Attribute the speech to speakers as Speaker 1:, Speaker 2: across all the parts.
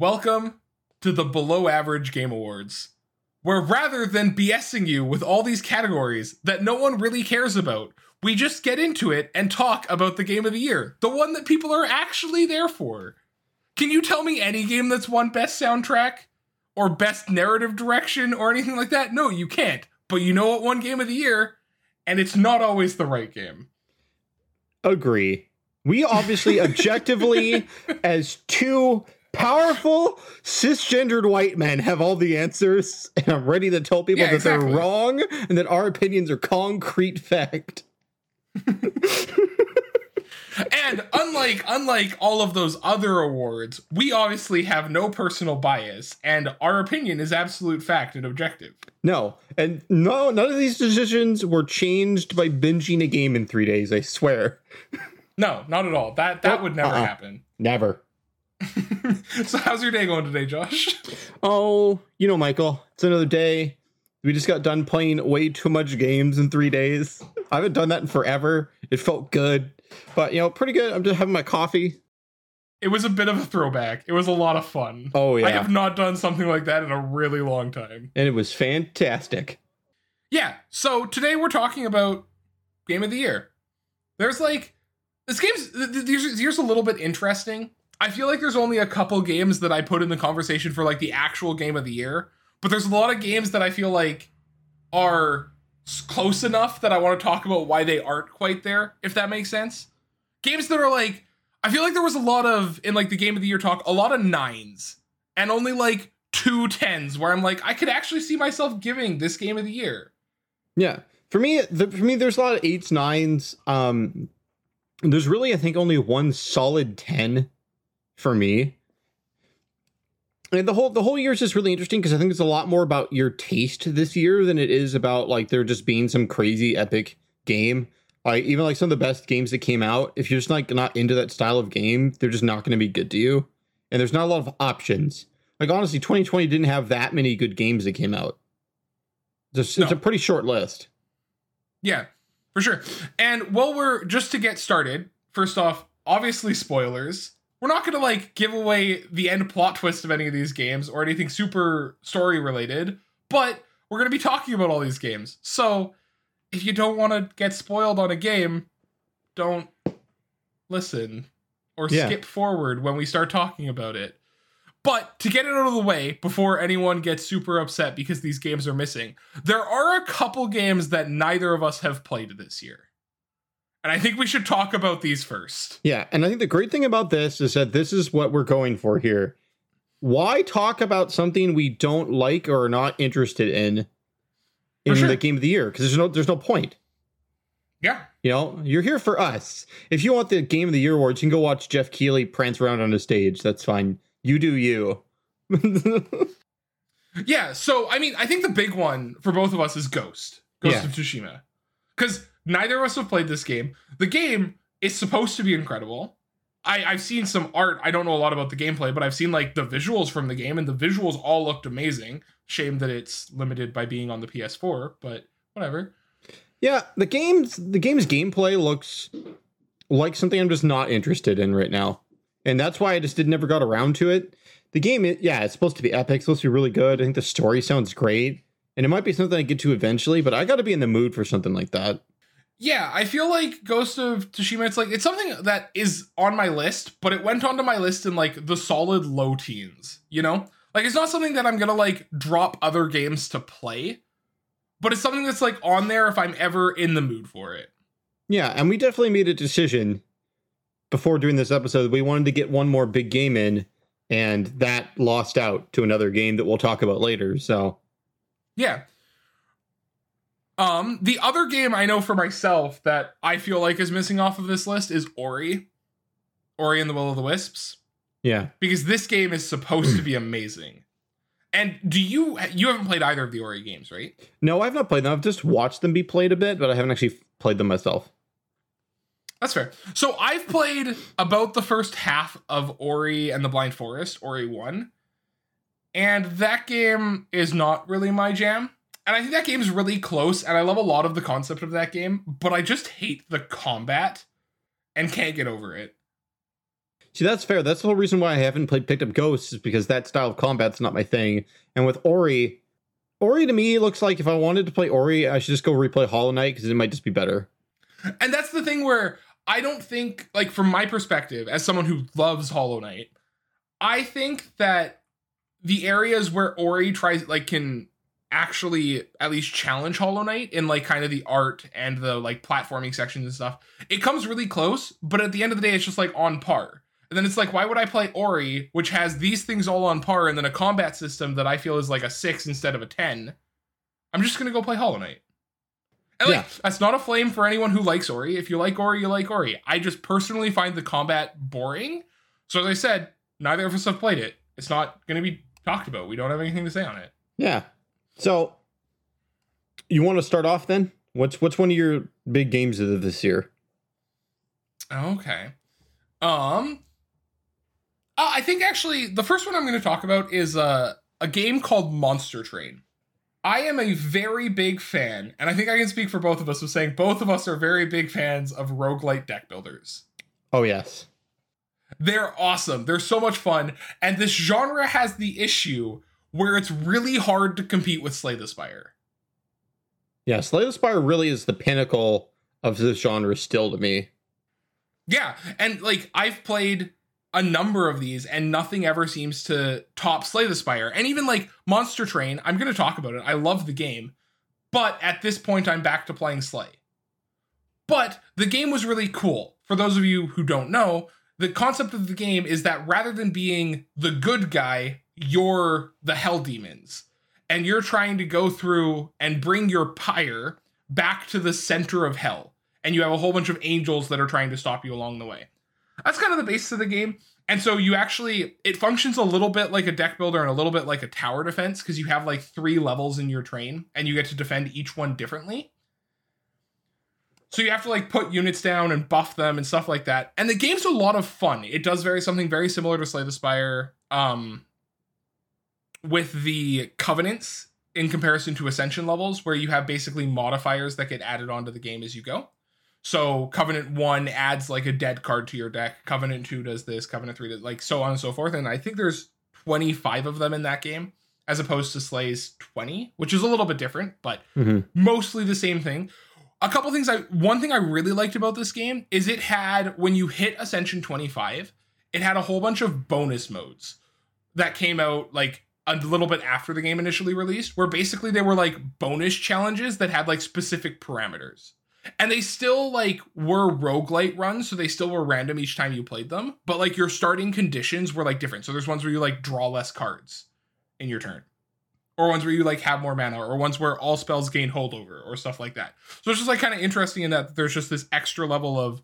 Speaker 1: Welcome to the Below Average Game Awards, where rather than BSing you with all these categories that no one really cares about, we just get into it and talk about the game of the year, the one that people are actually there for. Can you tell me any game that's won best soundtrack or best narrative direction or anything like that? No, you can't. But you know what won game of the year? And it's not always the right game.
Speaker 2: Agree. We obviously objectively, as two powerful cisgendered white men have all the answers and i'm ready to tell people
Speaker 1: Yeah,
Speaker 2: that
Speaker 1: exactly.
Speaker 2: they're wrong and that our opinions are concrete fact
Speaker 1: And unlike unlike all of those other awards, we obviously have no personal bias and our opinion is absolute fact and objective.
Speaker 2: no and no none of these decisions were changed by binging a game in three days i swear
Speaker 1: No, not at all. That that oh, would never
Speaker 2: Uh-uh.
Speaker 1: happen.
Speaker 2: never
Speaker 1: so how's your day going today, Josh?
Speaker 2: oh you know michael it's another day we just got done playing way too much games in three days i haven't done that in forever it felt good but you know pretty good i'm just having my coffee
Speaker 1: It was a bit of a throwback. It was a lot of fun.
Speaker 2: oh yeah
Speaker 1: I have not done something like that in a really long time.
Speaker 2: and it was fantastic
Speaker 1: Yeah, so today we're talking about game of the year. There's like this game's th- th- here's, here's a little bit interesting. I feel like there's only a couple games that I put in the conversation for like the actual game of the year, but there's a lot of games that I feel like are close enough that I want to talk about why they aren't quite there, if that makes sense. Games that are like I feel like there was a lot of in like the game of the year talk, a lot of nines and only like two tens where I'm like I could actually see myself giving this game of the year.
Speaker 2: Yeah. For me, the, for me, there's a lot of eights, nines. Um, there's really, I think, only one solid ten for me. And the whole the whole year is just really interesting because I think it's a lot more about your taste this year than it is about like there just being some crazy epic game. Like even like some of the best games that came out, if you're just like not into that style of game, they're just not going to be good to you. And there's not a lot of options. Like honestly, 2020 didn't have that many good games that came out. Just, It's
Speaker 1: No.
Speaker 2: a pretty short list.
Speaker 1: Yeah, for sure. And while we're just to get started, first off, obviously spoilers. We're not going to like give away the end plot twist of any of these games or anything super story related, but we're going to be talking about all these games. So, if you don't want to get spoiled on a game, don't listen or
Speaker 2: Yeah.
Speaker 1: skip forward when we start talking about it. But to get it out of the way before anyone gets super upset because these games are missing, there are a couple games that neither of us have played this year. And I think we should talk about these first.
Speaker 2: Yeah, and I think the great thing about this is that this is what we're going for here. Why talk about something we don't like or are not interested in in
Speaker 1: sure.
Speaker 2: the game of the year? Because there's no there's no point.
Speaker 1: Yeah.
Speaker 2: You know, you're here for us. If you want the game of the year awards, you can go watch Jeff Keighley prance around on a stage. That's fine. You do you.
Speaker 1: Yeah, so I mean, I think the big one for both of us is Ghost. Ghost
Speaker 2: Yeah.
Speaker 1: of Tsushima. Because neither of us have played this game. The game is supposed to be incredible. I, I've seen some art. I don't know a lot about the gameplay, but I've seen like the visuals from the game, and the visuals all looked amazing. Shame that it's limited by being on the PS4, but whatever.
Speaker 2: yeah, the game's the game's gameplay looks like something I'm just not interested in right now. And that's why I just did never got around to it. The game, yeah, it's supposed to be epic, supposed to be really good. I think the story sounds great. And it might be something I get to eventually, but I got to be in the mood for something like that.
Speaker 1: Yeah, I feel like Ghost of Tsushima. It's like it's something that is on my list, but it went onto my list in like the solid low teens. You know, like it's not something that I'm gonna like drop other games to play, but it's something that's like on there if I'm ever in the mood for it.
Speaker 2: Yeah, and we definitely made a decision before doing this episode. We wanted to get one more big game in, and that lost out to another game that we'll talk about later. So,
Speaker 1: Yeah. Um, the other game I know for myself that I feel like is missing off of this list is Ori, Ori and the Will of the Wisps.
Speaker 2: yeah.
Speaker 1: because this game is supposed to be amazing. And do you you haven't played either of the Ori games, right?
Speaker 2: No, I've not played them. I've just watched them be played a bit, but I haven't actually played them myself.
Speaker 1: That's fair. So I've played about the first half of Ori and the Blind Forest, Ori 1. And that game is not really my jam. And I think that game's really close and I love a lot of the concept of that game, but I just hate the combat and can't get over it.
Speaker 2: See, that's fair. That's the whole reason why I haven't played picked up Ghosts is because that style of combat's not my thing. And with Ori, Ori to me looks like if I wanted to play Ori, I should just go replay Hollow Knight because it might just be better.
Speaker 1: And that's the thing where I don't think, like, from my perspective, as someone who loves Hollow Knight, I think that the areas where Ori tries, like, can actually at least challenge Hollow Knight in like kind of the art and the like platforming sections and stuff. It comes really close, but at the end of the day, it's just like on par. And then it's like, why would I play Ori, which has these things all on par, and then a combat system that I feel is like a six instead of a ten? I'm just gonna go play Hollow Knight. And like,
Speaker 2: Yeah.
Speaker 1: that's not a flame for anyone who likes Ori. If you like Ori, you like Ori. I just personally find the combat boring. So as I said, neither of us have played it. It's not gonna be talked about. We don't have anything to say on it.
Speaker 2: Yeah. So you want to start off then? What's what's one of your big games of this year?
Speaker 1: Okay. Um uh, I think actually the first one I'm going to talk about is uh, a game called Monster Train. I am a very big fan, and I think I can speak for both of us of saying both of us are very big fans of roguelite deck builders.
Speaker 2: Oh yes.
Speaker 1: They're awesome. They're so much fun, and this genre has the issue where it's really hard to compete with Slay the Spire.
Speaker 2: Yeah, Slay the Spire really is the pinnacle of this genre still to me.
Speaker 1: Yeah, and like I've played a number of these, and nothing ever seems to top Slay the Spire. And even like Monster Train, I'm going to talk about it. I love the game, but at this point, I'm back to playing Slay. But the game was really cool. For those of you who don't know, the concept of the game is that rather than being the good guy, you're the Hell Demons, and you're trying to go through and bring your pyre back to the center of hell and you have a whole bunch of angels that are trying to stop you along the way. That's kind of the basis of the game. And so you actually it functions a little bit like a deck builder and a little bit like a tower defense because you have like three levels in your train and you get to defend each one differently. So you have to like put units down and buff them and stuff like that. And the game's a lot of fun. It does very something very similar to Slay the Spire um with the covenants in comparison to ascension levels where you have basically modifiers that get added onto the game as you go. So Covenant one adds like a dead card to your deck. Covenant two does this. Covenant three does like so on and so forth. And I think there's 25 of them in that game, as opposed to Slay's 20, which is a little bit different, but
Speaker 2: Mhm.
Speaker 1: mostly the same thing. A couple things I one thing I really liked about this game is it had when you hit Ascension 25, it had a whole bunch of bonus modes that came out like a little bit after the game initially released, where basically they were like bonus challenges that had like specific parameters. And they still like were roguelite runs, so they still were random each time you played them. But like your starting conditions were like different. So there's ones where you like draw less cards in your turn. Or ones where you like have more mana, or ones where all spells gain holdover, or stuff like that. So it's just like kind of interesting in that there's just this extra level of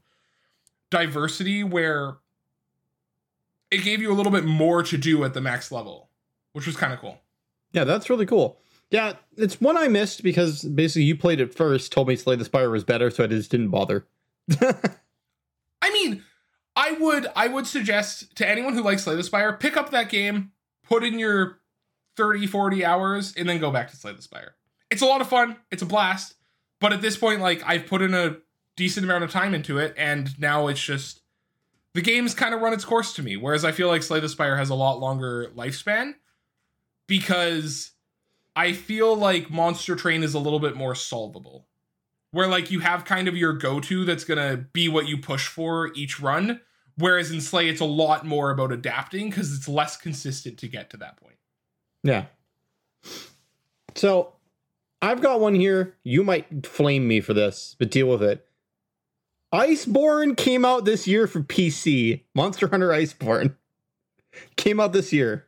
Speaker 1: diversity where it gave you a little bit more to do at the max level, which was kind of cool.
Speaker 2: Yeah, that's really cool. Yeah, it's one I missed because basically you played it first, told me Slay the Spire was better, so I just didn't bother.
Speaker 1: I mean, I would I would suggest to anyone who likes Slay the Spire, pick up that game, put in your 30, 40 hours, and then go back to Slay the Spire. It's a lot of fun, it's a blast, but at this point, like I've put in a decent amount of time into it, and now it's just the game's kind of run its course to me. Whereas I feel like Slay the Spire has a lot longer lifespan because I feel like Monster Train is a little bit more solvable. Where like you have kind of your go-to that's gonna be what you push for each run. Whereas in Slay, it's a lot more about adapting because it's less consistent to get to that point.
Speaker 2: yeah. So I've got one here. You might flame me for this, but deal with it. Iceborne came out this year for PC. Monster Hunter Iceborne came out this year.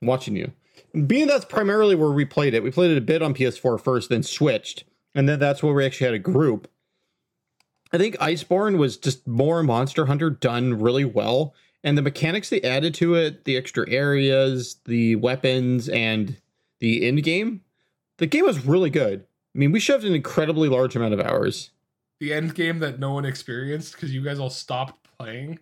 Speaker 2: I'm watching you. Being that's primarily where we played it. We played it a bit on PS4 first, then switched, and then that's where we actually had a group. I think Iceborne was just more Monster Hunter done really well, and the mechanics they added to it, the extra areas, the weapons, and the end game. The game was really good. I mean, we shoved an incredibly large amount of hours.
Speaker 1: The end game that no one experienced because you guys all stopped playing.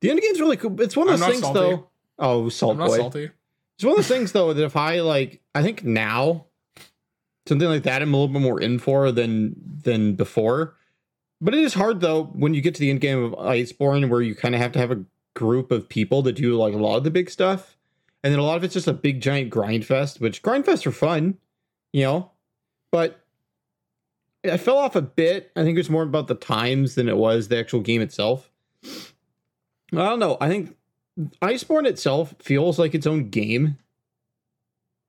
Speaker 2: The end game's really cool. It's one of those things,
Speaker 1: salty.
Speaker 2: though. Oh, salt
Speaker 1: I'm not
Speaker 2: boy!
Speaker 1: salty.
Speaker 2: It's one of those things, though, that if I like, I think now something like that I'm a little bit more in for than than before. But it is hard though when you get to the end game of Iceborne, where you kind of have to have a group of people to do like a lot of the big stuff, and then a lot of it's just a big giant grind fest. Which grind fests are fun, you know, but I fell off a bit. I think it was more about the times than it was the actual game itself. I don't know. I think Iceborne itself feels like its own game.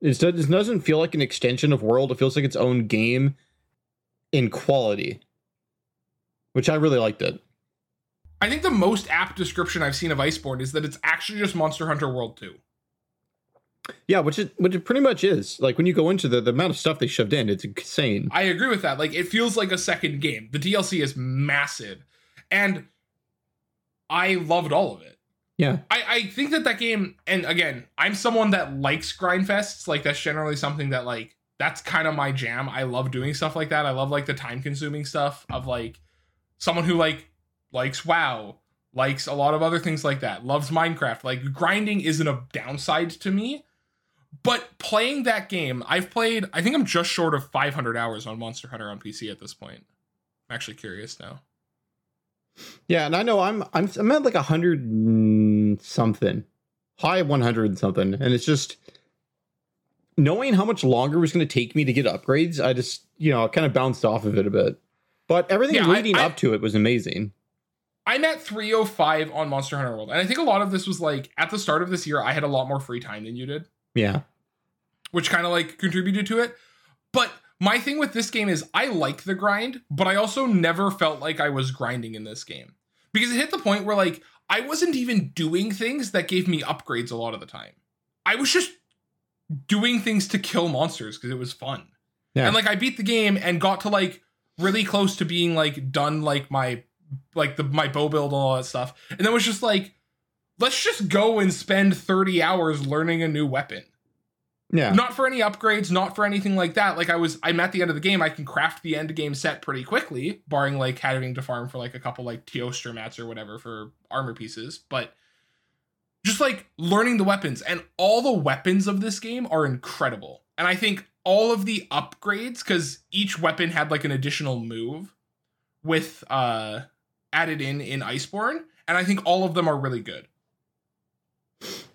Speaker 2: It doesn't feel like an extension of World. It feels like its own game in quality, which I really liked it.
Speaker 1: I think the most apt description I've seen of Iceborne is that it's actually just Monster Hunter World 2.
Speaker 2: Yeah, which it which it pretty much is. Like when you go into the, the amount of stuff they shoved in, it's insane.
Speaker 1: I agree with that. Like it feels like a second game. The DLC is massive. And I loved all of it.
Speaker 2: Yeah.
Speaker 1: I, I think that that game, and again, I'm someone that likes grindfests. Like that's generally something that like that's kind of my jam. I love doing stuff like that. I love like the time consuming stuff of like someone who like likes WoW, likes a lot of other things like that, loves Minecraft. Like grinding isn't a downside to me. But playing that game, I've played, I think I'm just short of 500 hours on Monster Hunter on PC at this point. I'm actually curious now.
Speaker 2: Yeah, and I know I'm I'm I'm at like a hundred something, high one hundred something, and it's just knowing how much longer it was going to take me to get upgrades. I just you know kind of bounced off of it a bit, but everything yeah, leading I, I, up to it was amazing.
Speaker 1: I'm at 305 on Monster Hunter World, and I think a lot of this was like at the start of this year, I had a lot more free time than you did.
Speaker 2: Yeah,
Speaker 1: which kind of like contributed to it, but my thing with this game is I like the grind, but I also never felt like I was grinding in this game because it hit the point where like I wasn't even doing things that gave me upgrades a lot of the time. I was just doing things to kill monsters because it was fun. Yeah. And like I beat the game and got to like really close to being like done like my like the my bow build and all that stuff. And then was just like let's just go and spend 30 hours learning a new weapon.
Speaker 2: Yeah.
Speaker 1: Not for any upgrades, not for anything like that. Like I was I'm at the end of the game, I can craft the end game set pretty quickly, barring like having to farm for like a couple like Teostra mats or whatever for armor pieces. But just like learning the weapons and all the weapons of this game are incredible. And I think all of the upgrades, because each weapon had like an additional move with uh added in in Iceborne, and I think all of them are really good.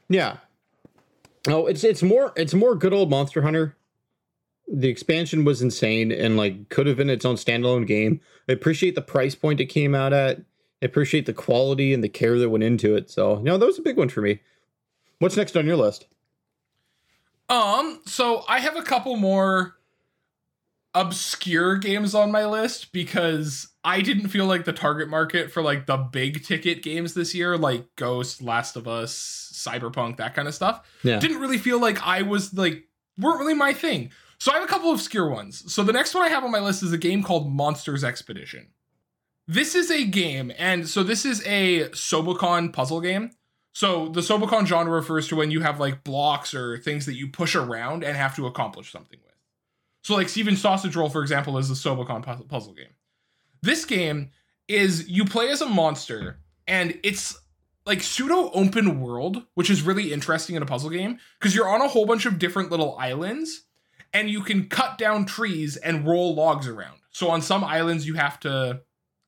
Speaker 2: Yeah, Oh, it's it's more it's more good old Monster Hunter. The expansion was insane and like could have been its own standalone game. I appreciate the price point it came out at. I appreciate the quality and the care that went into it. So, know, that was a big one for me. What's next on your list?
Speaker 1: Um, so I have a couple more obscure games on my list because I didn't feel like the target market for like the big ticket games this year, like Ghost, Last of Us, Cyberpunk, that kind of stuff, yeah. didn't really feel like I was like weren't really my thing. So I have a couple of obscure ones. So the next one I have on my list is a game called Monsters Expedition. This is a game, and so this is a Sokoban puzzle game. So the Sokoban genre refers to when you have like blocks or things that you push around and have to accomplish something with. So like Stephen Sausage Roll, for example, is a Sokoban puzzle game. This game is you play as a monster, and it's like pseudo open world, which is really interesting in a puzzle game because you're on a whole bunch of different little islands and you can cut down trees and roll logs around. So on some islands you have to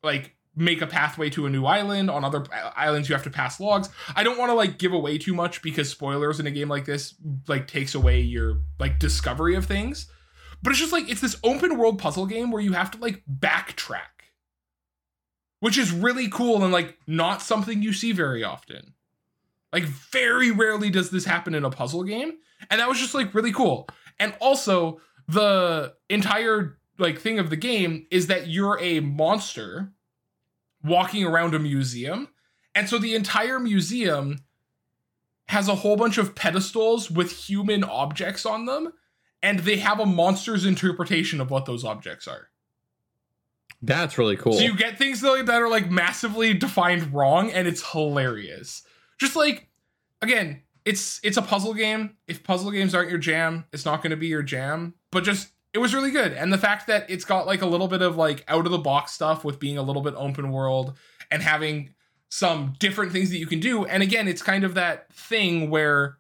Speaker 1: like make a pathway to a new island, on other uh, islands you have to pass logs. I don't want to like give away too much because spoilers in a game like this like takes away your like discovery of things. But it's just like it's this open world puzzle game where you have to like backtrack which is really cool and like not something you see very often. Like very rarely does this happen in a puzzle game, and that was just like really cool. And also the entire like thing of the game is that you're a monster walking around a museum. And so the entire museum has a whole bunch of pedestals with human objects on them, and they have a monster's interpretation of what those objects are.
Speaker 2: That's really cool.
Speaker 1: So you get things that are like massively defined wrong, and it's hilarious. Just like again, it's it's a puzzle game. If puzzle games aren't your jam, it's not going to be your jam. But just it was really good, and the fact that it's got like a little bit of like out of the box stuff with being a little bit open world and having some different things that you can do. And again, it's kind of that thing where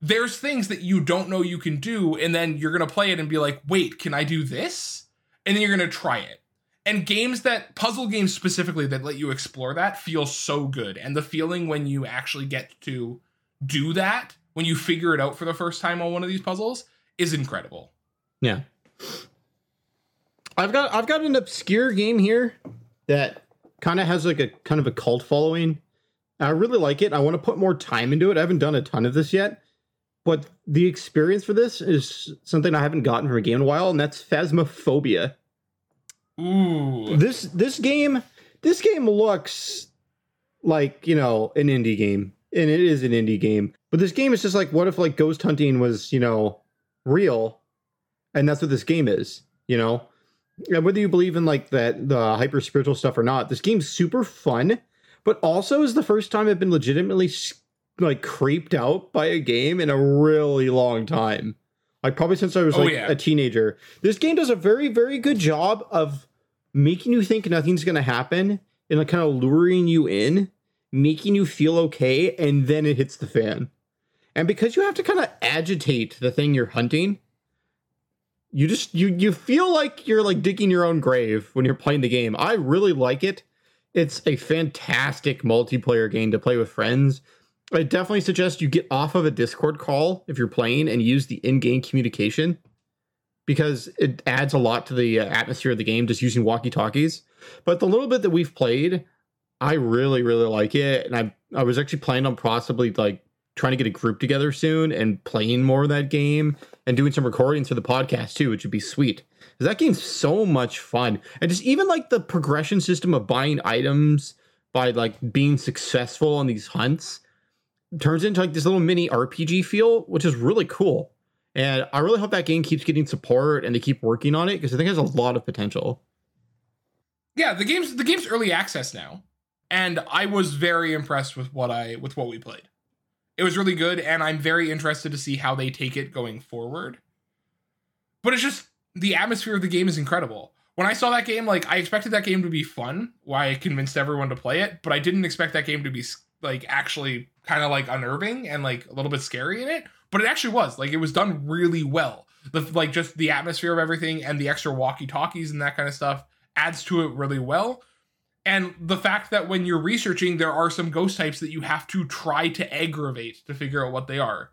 Speaker 1: there's things that you don't know you can do, and then you're gonna play it and be like, wait, can I do this? and then you're going to try it. and games that puzzle games specifically that let you explore that feel so good and the feeling when you actually get to do that when you figure it out for the first time on one of these puzzles is incredible
Speaker 2: Yeah. I've got I've got an obscure game here that kind of has like a kind of a cult following. I really like it. I want to put more time into it. I haven't done a ton of this yet, but the experience for this is something I haven't gotten from a game in a while, and that's Phasmophobia.
Speaker 1: ooh
Speaker 2: This this game this game looks like you know an indie game, and it is an indie game. But this game is just like, what if like ghost hunting was you know real, and that's what this game is, you know. And whether you believe in like that the hyper spiritual stuff or not, this game's super fun, but also is the first time I've been legitimately s- like creeped out by a game in a really long time. Like probably since I was
Speaker 1: Oh,
Speaker 2: like
Speaker 1: yeah.
Speaker 2: a teenager. This game does a very very good job of making you think nothing's gonna happen and like kind of luring you in, making you feel okay, and then it hits the fan. And because you have to kind of agitate the thing you're hunting, you just you you feel like you're like digging your own grave when you're playing the game. I really like it. It's a fantastic multiplayer game to play with friends. I definitely suggest you get off of a Discord call if you're playing and use the in-game communication because it adds a lot to the uh, atmosphere of the game just using walkie-talkies. But the little bit that we've played, I really really like it and I I was actually planning on possibly like trying to get a group together soon and playing more of that game and doing some recordings for the podcast too, which would be sweet. 'Cause that game's so much fun. And just even like the progression system of buying items by like being successful on these hunts turns into like this little mini RPG feel, which is really cool. And I really hope that game keeps getting support and they keep working on it because I think it has a lot of potential.
Speaker 1: yeah the game's the game's early access now and i was very impressed with what i with what we played it was really good and i'm very interested to see how they take it going forward but it's just the atmosphere of the game is incredible when i saw that game like i expected that game to be fun why i convinced everyone to play it but i didn't expect that game to be like actually kind of like unnerving and like a little bit scary in it but it actually was like it was done really well. The like just the atmosphere of everything and the extra walkie talkies and that kind of stuff adds to it really well. And the fact that when you're researching there are some ghost types that you have to try to aggravate to figure out what they are.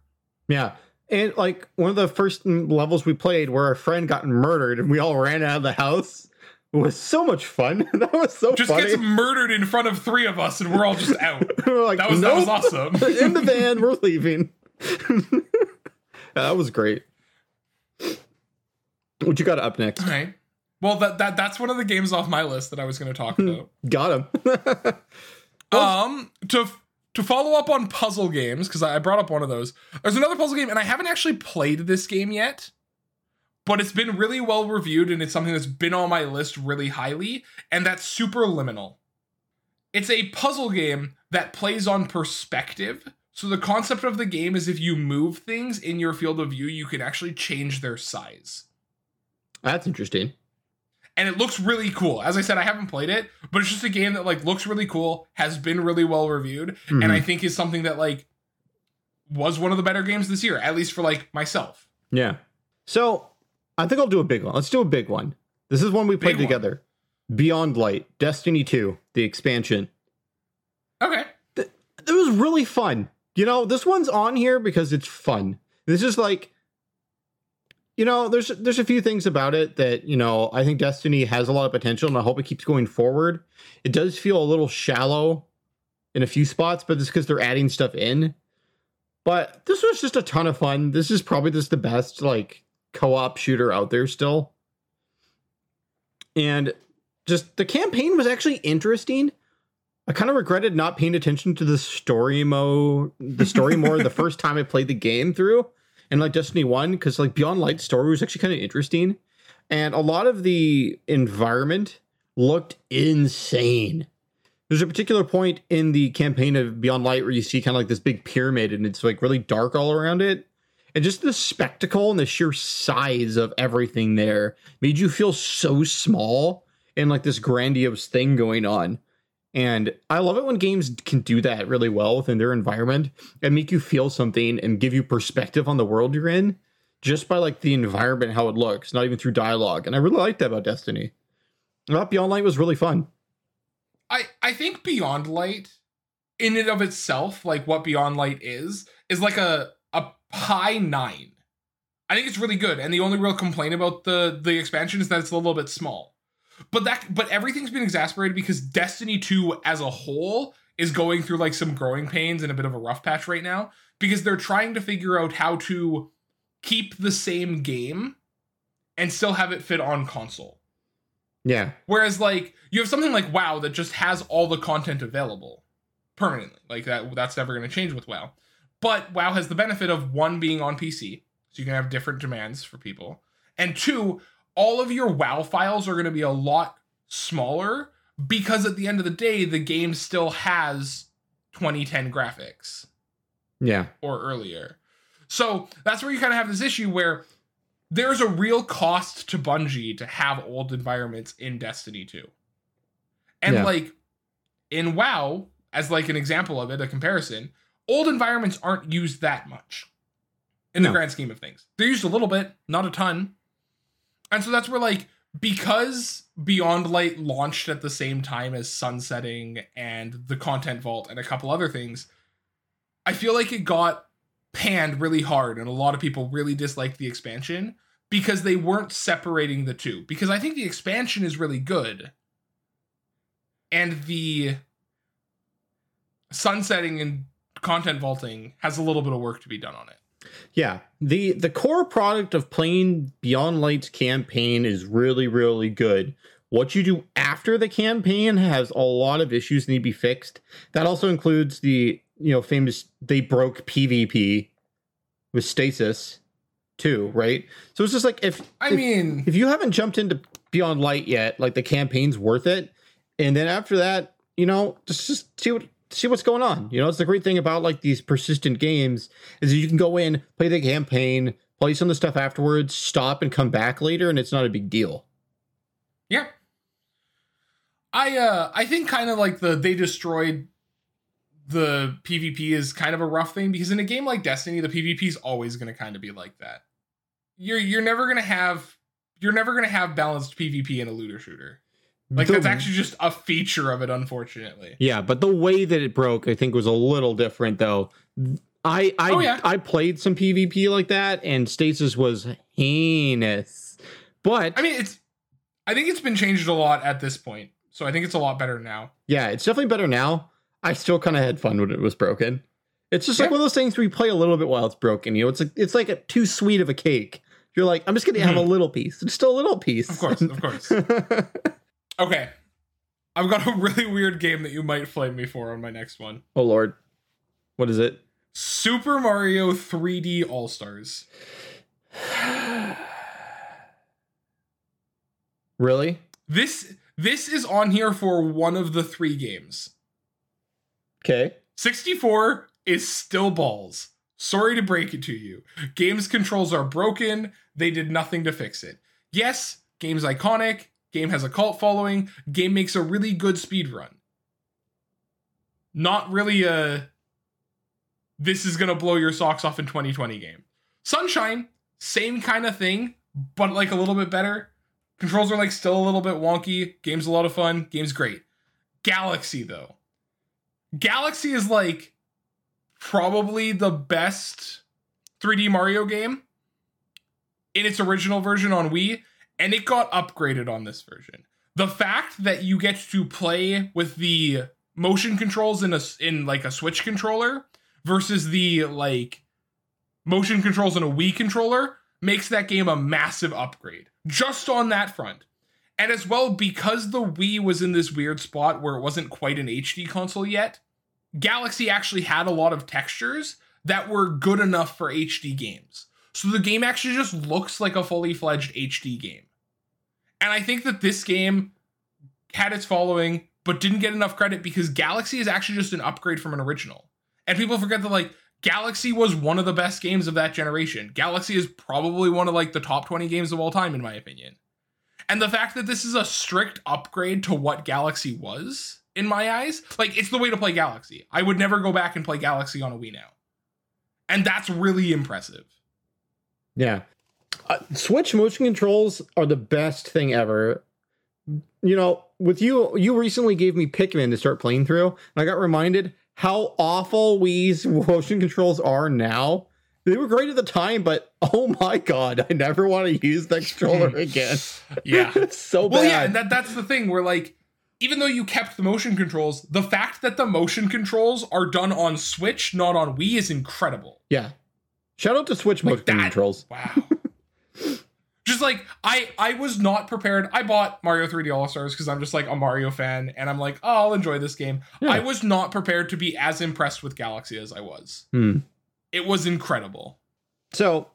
Speaker 2: Yeah. And like one of the first mm, levels we played where our friend got murdered and we all ran out of the house was so much fun. that was so
Speaker 1: just
Speaker 2: funny.
Speaker 1: gets murdered in front of three of us and we're all just out
Speaker 2: were like,
Speaker 1: that was that was awesome
Speaker 2: in the van. We're leaving. that was great. What you got up next?
Speaker 1: all right well that, that that's one of the games off my list that i was going to talk about
Speaker 2: Got him.
Speaker 1: Um, to to follow up on puzzle games because I brought up one of those. There's another puzzle game, and I haven't actually played this game yet, but it's been really well reviewed, and it's something that's been on my list really highly, and that's Superliminal. It's a puzzle game that plays on perspective. So the concept of the game is if you move things in your field of view, you can actually change their size
Speaker 2: That's interesting.
Speaker 1: and it looks really cool. As I said, I haven't played it, but it's just a game that like looks really cool, has been really well reviewed, and
Speaker 2: Mhm.
Speaker 1: I think is something that like was one of the better games this year, at least for like myself.
Speaker 2: Yeah. So I think I'll do a big one. Let's do a big one. This is one we played
Speaker 1: Big one.
Speaker 2: together. Beyond Light, Destiny 2, the expansion.
Speaker 1: Okay.
Speaker 2: it was really fun. You know, this one's on here because it's fun. This is like you know, there's there's a few things about it that, you know, I think Destiny has a lot of potential and I hope it keeps going forward. It does feel a little shallow in a few spots, but it's because they're adding stuff in. But this was just a ton of fun. This is probably just the best like co-op shooter out there still. And just the campaign was actually interesting. I kind of regretted not paying attention to the story mo the story more the first time I played the game through and like Destiny 1 because like Beyond Light story was actually kind of interesting. And a lot of the environment looked insane. There's a particular point in the campaign of Beyond Light where you see kind of like this big pyramid and it's like really dark all around it. And just the spectacle and the sheer size of everything there made you feel so small and like this grandiose thing going on. And I love it when games can do that really well within their environment and make you feel something and give you perspective on the world you're in just by like the environment, how it looks, not even through dialogue. And I really like that about Destiny. Well, Beyond Light was really fun.
Speaker 1: I I think Beyond Light, in and of itself, like what Beyond Light is, is like a a high nine. I think it's really good, and the only real complaint about the the expansion is that it's a little bit small. But that but everything's been exasperated because Destiny 2 as a whole is going through like some growing pains and a bit of a rough patch right now because they're trying to figure out how to keep the same game and still have it fit on console.
Speaker 2: Yeah.
Speaker 1: Whereas like you have something like WoW that just has all the content available permanently. Like that that's never going to change with WoW. But WoW has the benefit of one being on PC, so you can have different demands for people. And two, all of your WoW files are going to be a lot smaller because at the end of the day the game still has 2010 graphics
Speaker 2: Yeah.
Speaker 1: or earlier. So that's where you kind of have this issue where there's a real cost to Bungie to have old environments in Destiny 2. And
Speaker 2: Yeah.
Speaker 1: like in WoW, as like an example of it, a comparison, old environments aren't used that much in the
Speaker 2: No.
Speaker 1: grand scheme of things. They're used a little bit, not a ton. And so that's where like because Beyond Light launched at the same time as Sunsetting and the Content Vault and a couple other things, I feel like it got panned really hard and a lot of people really disliked the expansion because they weren't separating the two. Because I think the expansion is really good. And the sunsetting and content vaulting has a little bit of work to be done on it.
Speaker 2: Yeah. The the core product of playing Beyond Light's campaign is really, really good. What you do after the campaign has a lot of issues need to be fixed. That also includes the, you know, famous they broke PvP with stasis too, right? So it's just like if
Speaker 1: I
Speaker 2: if,
Speaker 1: mean,
Speaker 2: if you haven't jumped into Beyond Light yet, like the campaign's worth it. And then after that, you know, just just see what see what's going on. You know, it's the great thing about like these persistent games is you can go in, play the campaign, play some of the stuff afterwards, stop and come back later, and it's not a big deal.
Speaker 1: yeah. I uh I think kind of like the they destroyed the PvP is kind of a rough thing because in a game like Destiny, the PvP is always going to kind of be like that. You're you're never to have you're never going to have balanced PvP in a looter shooter. Like
Speaker 2: The-
Speaker 1: that's actually just a feature of it, unfortunately.
Speaker 2: Yeah, but the way that it broke, I think, was a little different though. I I
Speaker 1: Oh, yeah.
Speaker 2: I played some PvP like that, and stasis was heinous. But
Speaker 1: I mean, it's I think it's been changed a lot at this point, so I think it's a lot better now.
Speaker 2: Yeah, it's definitely better now. I still kind of had fun when it was broken. It's just like one of those things where you play a little bit while it's broken. You know, it's like it's like a too sweet of a cake. You're like, I'm just gonna have hmm. a little piece. It's still a little piece.
Speaker 1: Of course, of course. Okay. I've got a really weird game that you might flame me for on my next one.
Speaker 2: oh lord, what is it?
Speaker 1: Super Mario 3D All Stars.
Speaker 2: Really?
Speaker 1: This this is on here for one of the three games.
Speaker 2: Okay.
Speaker 1: 64 is still balls. Sorry to break it to you. Game's controls are broken. They did nothing to fix it. Yes, game's iconic. Game has a cult following. Game makes a really good speed run. Not really a this is going to blow your socks off in 2020 game. Sunshine, same kind of thing, but like a little bit better. Controls are like still a little bit wonky. Game's a lot of fun. Game's great. Galaxy though. Galaxy is like probably the best 3D Mario game in its original version on Wii, and it got upgraded on this version. The fact that you get to play with the motion controls in a in like a Switch controller versus the like motion controls in a Wii controller makes that game a massive upgrade just on that front. And as well, because the Wii was in this weird spot where it wasn't quite an HD console yet, Galaxy actually had a lot of textures that were good enough for HD games. So the game actually just looks like a fully fledged HD game. And I think that this game had its following, but didn't get enough credit because Galaxy is actually just an upgrade from an original. And people forget that, like, Galaxy was one of the best games of that generation. Galaxy is probably one of like the top 20 games of all time, in my opinion. And the fact that this is a strict upgrade to what Galaxy was, in my eyes, like it's the way to play Galaxy. I would never go back and play Galaxy on a Wii now. And that's really impressive.
Speaker 2: Yeah. Uh, Switch motion controls are the best thing ever. you know, with you, you recently gave me Pikmin to start playing through, and I got reminded how awful Wii's motion controls are now. They were great at the time, but oh my god, I never want to use that controller again.
Speaker 1: Yeah.
Speaker 2: it's so
Speaker 1: Well,
Speaker 2: bad.
Speaker 1: Well, yeah, and that, that's the thing where like even though you kept the motion controls, the fact that the motion controls are done on Switch, not on Wii, is incredible.
Speaker 2: yeah. Shout out to Switch
Speaker 1: Like
Speaker 2: motion
Speaker 1: that.
Speaker 2: controls.
Speaker 1: Wow. Just like I I was not prepared. I bought Mario 3D All Stars because I'm just like a Mario fan and I'm like, oh, I'll enjoy this game.
Speaker 2: Yeah.
Speaker 1: I was not prepared to be as impressed with Galaxy as I was.
Speaker 2: Hmm.
Speaker 1: It was incredible.
Speaker 2: So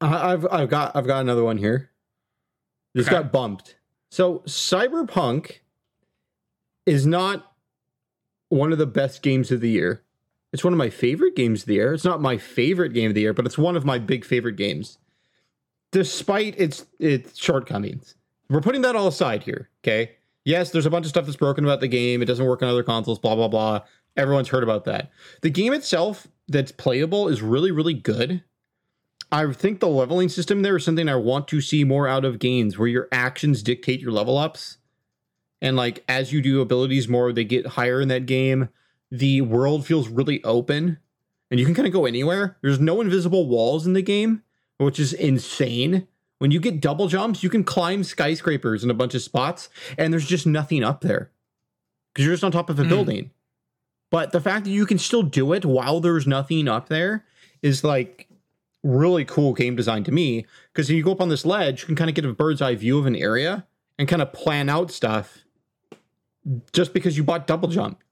Speaker 2: I've I've got I've got another one here. Just
Speaker 1: Okay.
Speaker 2: got bumped. So Cyberpunk is not one of the best games of the year. It's one of my favorite games of the year. It's not my favorite game of the year, but it's one of my big favorite games. Despite its its shortcomings. We're putting that all aside here, okay? Yes, there's a bunch of stuff that's broken about the game. It doesn't work on other consoles, blah blah blah. Everyone's heard about that. The game itself that's playable is really really good. I think the leveling system there is something I want to see more out of games where your actions dictate your level ups. And like as you do abilities more, they get higher in that game. The world feels really open and you can kind of go anywhere. There's no invisible walls in the game, which is insane. When you get double jumps, you can climb skyscrapers in a bunch of spots and there's just nothing up there because you're just on top of a
Speaker 1: Mm.
Speaker 2: building. But the fact that you can still do it while there's nothing up there is like really cool game design to me because if you go up on this ledge, you can kind of get a bird's eye view of an area and kind of plan out stuff just because you bought double jump.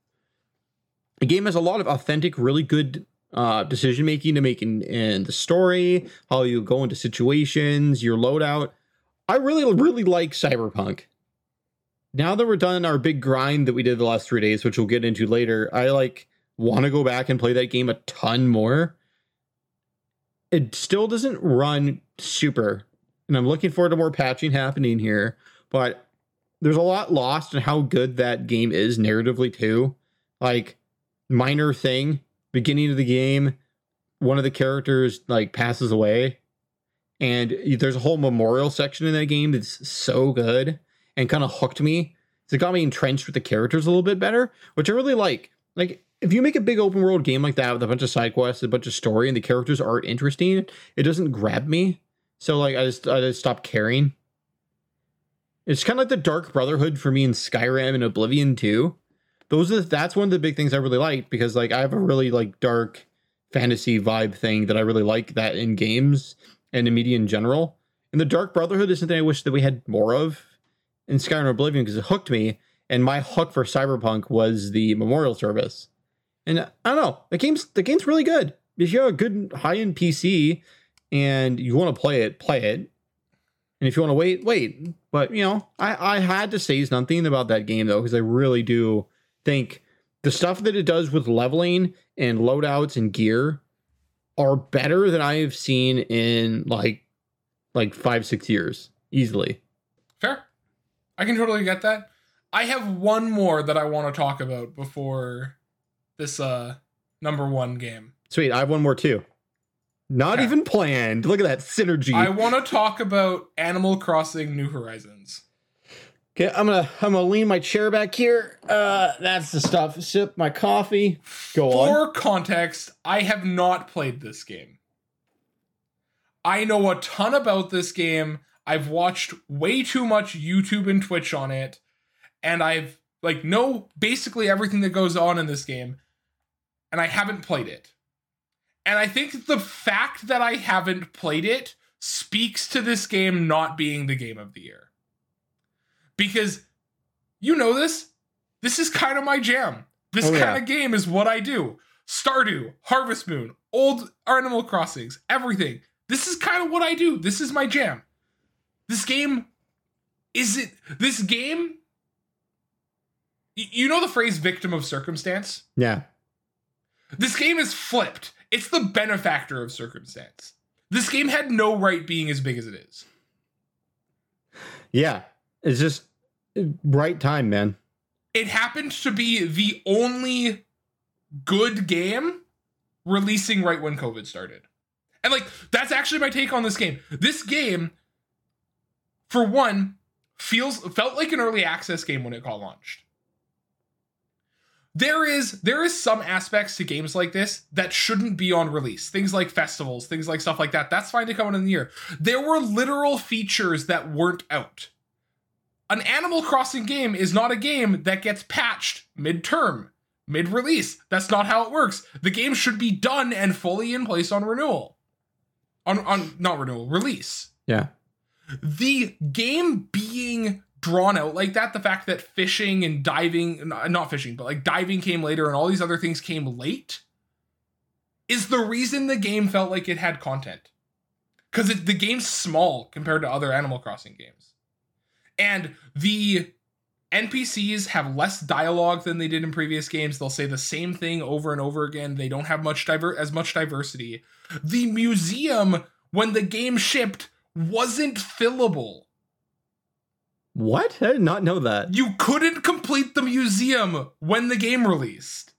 Speaker 2: The game has a lot of authentic, really good uh, decision making to make in, in the story, how you go into situations, your loadout. I really, really like Cyberpunk. Now that we're done our big grind that we did the last three days, which we'll get into later, I like want to go back and play that game a ton more it still doesn't run super and i'm looking forward to more patching happening here but there's a lot lost in how good that game is narratively too like minor thing beginning of the game one of the characters like passes away and there's a whole memorial section in that game that's so good and kind of hooked me so it got me entrenched with the characters a little bit better which i really like like if you make a big open world game like that with a bunch of side quests, a bunch of story, and the characters aren't interesting, it doesn't grab me. So like I just I just stopped caring. It's kind of like the Dark Brotherhood for me in Skyrim and Oblivion too. Those are that's one of the big things I really like because like I have a really like dark fantasy vibe thing that I really like that in games and in media in general. And the Dark Brotherhood is something I wish that we had more of in Skyrim Oblivion because it hooked me. And my hook for Cyberpunk was the memorial service. And I don't know, the game's the game's really good. If you have a good high end PC and you want to play it, play it. And if you want to wait, wait. But you know, I I had to say something about that game though because I really do think the stuff that it does with leveling and loadouts and gear are better than I've seen in like like five six years easily.
Speaker 1: Fair. I can totally get that. I have one more that I want to talk about before this uh number one game.
Speaker 2: Sweet, I have one more too. Not
Speaker 1: Okay.
Speaker 2: even planned. Look at that synergy.
Speaker 1: I want to talk about Animal Crossing New Horizons.
Speaker 2: Okay, I'm gonna I'm gonna lean my chair back here. Uh, that's the stuff. Sip my coffee. Go on.
Speaker 1: For context, I have not played this game. I know a ton about this game. I've watched way too much YouTube and Twitch on it, and I've like know basically everything that goes on in this game, and I haven't played it. And I think the fact that I haven't played it speaks to this game not being the game of the year. Because you know this, this is kind of my jam. This
Speaker 2: Oh,
Speaker 1: kind
Speaker 2: yeah.
Speaker 1: of game is what I do. Stardew, Harvest Moon, old Animal Crossings, everything. This is kind of what I do. This is my jam. This game is it this game you know the phrase victim of circumstance?
Speaker 2: Yeah.
Speaker 1: This game is flipped. It's the benefactor of circumstance. This game had no right being as big as it is.
Speaker 2: Yeah. It's just right time, man.
Speaker 1: It happened to be the only good game releasing right when COVID started. And like that's actually my take on this game. This game for one feels felt like an early access game when it got launched. There is there is some aspects to games like this that shouldn't be on release. Things like festivals, things like stuff like that. That's fine to come out in the year. There were literal features that weren't out. An Animal Crossing game is not a game that gets patched midterm, mid-release. That's not how it works. The game should be done and fully in place on renewal. On on not renewal, release
Speaker 2: Yeah.
Speaker 1: the game being drawn out like that, the fact that fishing and diving, not fishing, but like diving came later and all these other things came late, is the reason the game felt like it had content. Because the game's small compared to other Animal Crossing games. And the NPCs have less dialogue than they did in previous games. They'll say the same thing over and over again. They don't have much diver- as much diversity. The museum, when the game shipped, wasn't fillable.
Speaker 2: What? I did not know that.
Speaker 1: You couldn't complete the museum when the game released.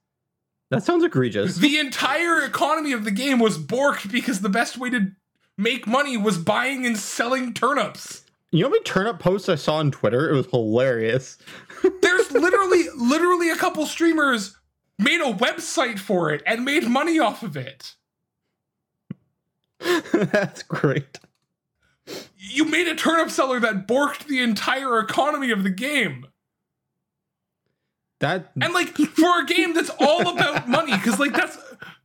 Speaker 2: That sounds egregious.
Speaker 1: The entire economy of the game was borked because the best way to make money was buying and selling turnips.
Speaker 2: You know how many turnip posts I saw on Twitter? It was hilarious.
Speaker 1: There's literally literally a couple streamers made a website for it and made money off of it.
Speaker 2: That's great.
Speaker 1: You made a turnip seller that borked the entire economy of the game.
Speaker 2: That
Speaker 1: And like for a game that's all about money, because like that's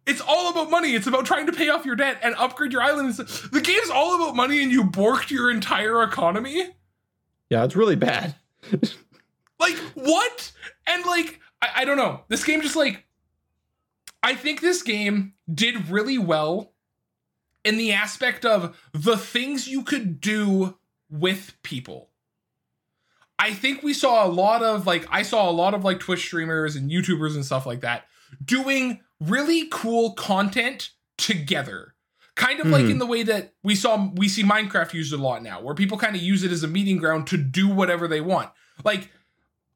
Speaker 1: it's all about money. It's about trying to pay off your debt and upgrade your island. The game's all about money, and you borked your entire economy.
Speaker 2: yeah, it's really bad.
Speaker 1: Like what? And like I, I don't know. This game just like I think this game did really well in the aspect of the things you could do with people. I think we saw a lot of like I saw a lot of like Twitch streamers and YouTubers and stuff like that doing really cool content together. Kind of like
Speaker 2: Mhm.
Speaker 1: in the way that we saw we see Minecraft used a lot now, where people kind of use it as a meeting ground to do whatever they want. Like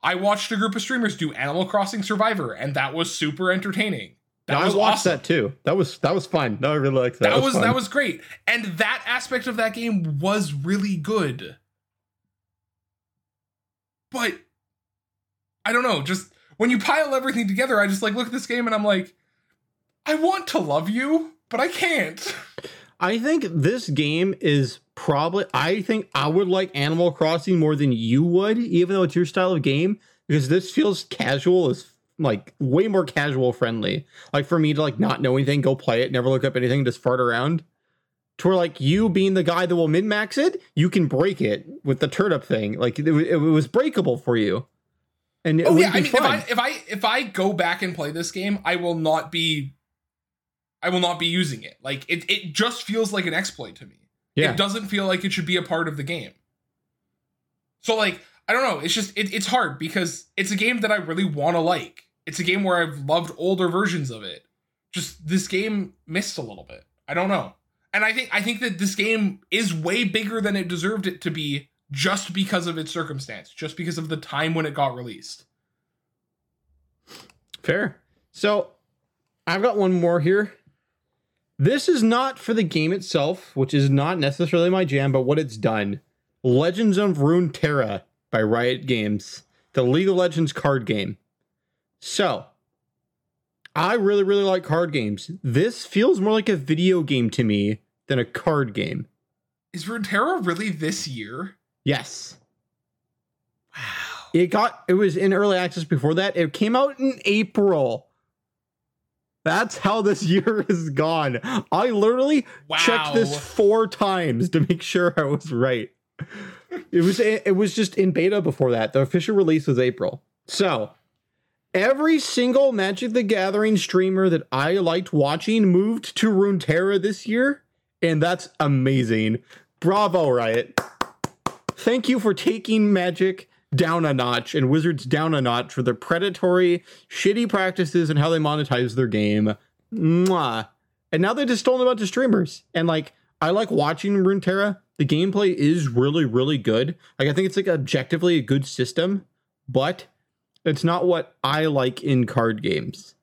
Speaker 1: I watched a group of streamers do Animal Crossing Survivor, and that was super entertaining. That
Speaker 2: I
Speaker 1: was
Speaker 2: watched
Speaker 1: awesome.
Speaker 2: that too. That was that was fun. No, I really liked that.
Speaker 1: That, was
Speaker 2: fun.
Speaker 1: that was great, and that aspect of that game was really good. But I don't know, just when you pile everything together, I just like look at this game and I'm like, I want to love you, but I can't.
Speaker 2: I think this game is probably. I think I would like Animal Crossing more than you would, even though it's your style of game, because this feels casual as like way more casual friendly. Like for me to like not know anything, go play it, never look up anything, just fart around. To where like you being the guy that will min max it, you can break it with the turnip thing. Like it, it was breakable for you, and oh, it
Speaker 1: Oh
Speaker 2: would
Speaker 1: yeah,
Speaker 2: be
Speaker 1: I mean, if
Speaker 2: fun.
Speaker 1: I if I if I go back and play this game, I will not be, I will not be using it. Like it, it just feels like an exploit to me.
Speaker 2: yeah,
Speaker 1: It doesn't feel like it should be a part of the game. So like, I don't know. It's just it, it's hard because it's a game that I really want to like. It's a game where I've loved older versions of it. Just this game missed a little bit. I don't know. And I think I think that this game is way bigger than it deserved it to be just because of its circumstance, just because of the time when it got released.
Speaker 2: Fair. So I've got one more here. This is not for the game itself, which is not necessarily my jam, but what it's done. Legends of Runeterra by Riot Games, the League of Legends card game. So, I really, really like card games. This feels more like a video game to me than a card game.
Speaker 1: Is Runeterra really this year?
Speaker 2: Yes.
Speaker 1: Wow.
Speaker 2: It got it was in early access before that. It came out in April. That's how this year is gone. I literally
Speaker 1: Wow.
Speaker 2: checked this four times to make sure I was right. It was it was just in beta before that. The official release was April. So every single Magic the Gathering streamer that I liked watching moved to Runeterra this year, and that's amazing. Bravo, Riot. Thank you for taking Magic down a notch and Wizards down a notch for their predatory, shitty practices and how they monetize their game. Mwah. And now they just stolen a bunch of streamers. And like, I like watching Runeterra. The gameplay is really, really good. Like, I think it's like objectively a good system, but it's not what I like in card games.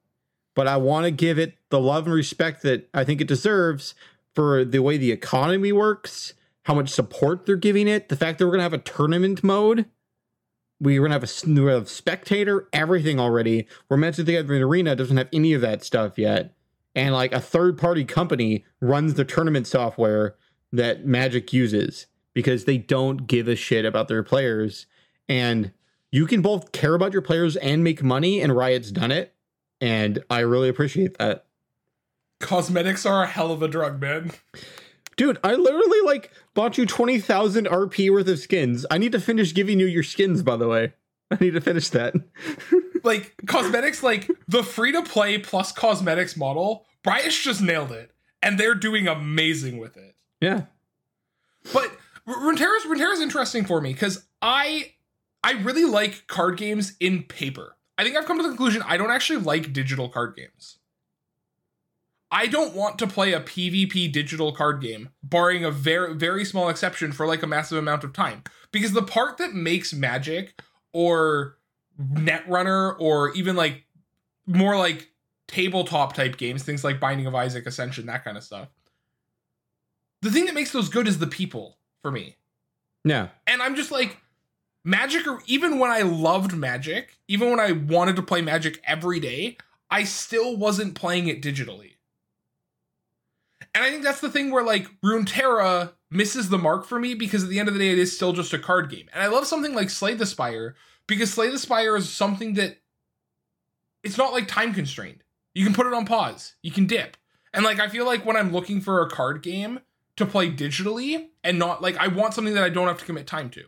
Speaker 2: But I want to give it the love and respect that I think it deserves for the way the economy works, how much support they're giving it, the fact that we're gonna have a tournament mode. We're gonna have a, we have spectator, everything already. We're meant to think an arena doesn't have any of that stuff yet, and like a third party company runs the tournament software that Magic uses because they don't give a shit about their players, and you can both care about your players and make money, and Riot's done it, and I really appreciate that.
Speaker 1: Cosmetics are a hell of a drug, man.
Speaker 2: Dude, I literally like bought you 20,000 RP worth of skins. I need to finish giving you your skins, by the way. I need to finish that.
Speaker 1: like, cosmetics, like the free to play plus cosmetics model, Riot's just nailed it. And they're doing amazing with it.
Speaker 2: Yeah.
Speaker 1: But Runeterra's Runeterra's interesting for me because I I really like card games in paper. I think I've come to the conclusion I don't actually like digital card games. I don't want to play a PvP digital card game, barring a very very small exception for like a massive amount of time. Because the part that makes Magic or Netrunner or even like more like tabletop type games, things like Binding of Isaac, Ascension, that kind of stuff. The thing that makes those good is the people for me.
Speaker 2: Yeah.
Speaker 1: And I'm just like Magic or even when I loved Magic, even when I wanted to play Magic every day, I still wasn't playing it digitally. And I think that's the thing where like Runeterra misses the mark for me because at the end of the day, it is still just a card game. And I love something like Slay the Spire because Slay the Spire is something that it's not like time constrained. You can put it on pause, you can dip. And like I feel like when I'm looking for a card game to play digitally and not like I want something that I don't have to commit time to.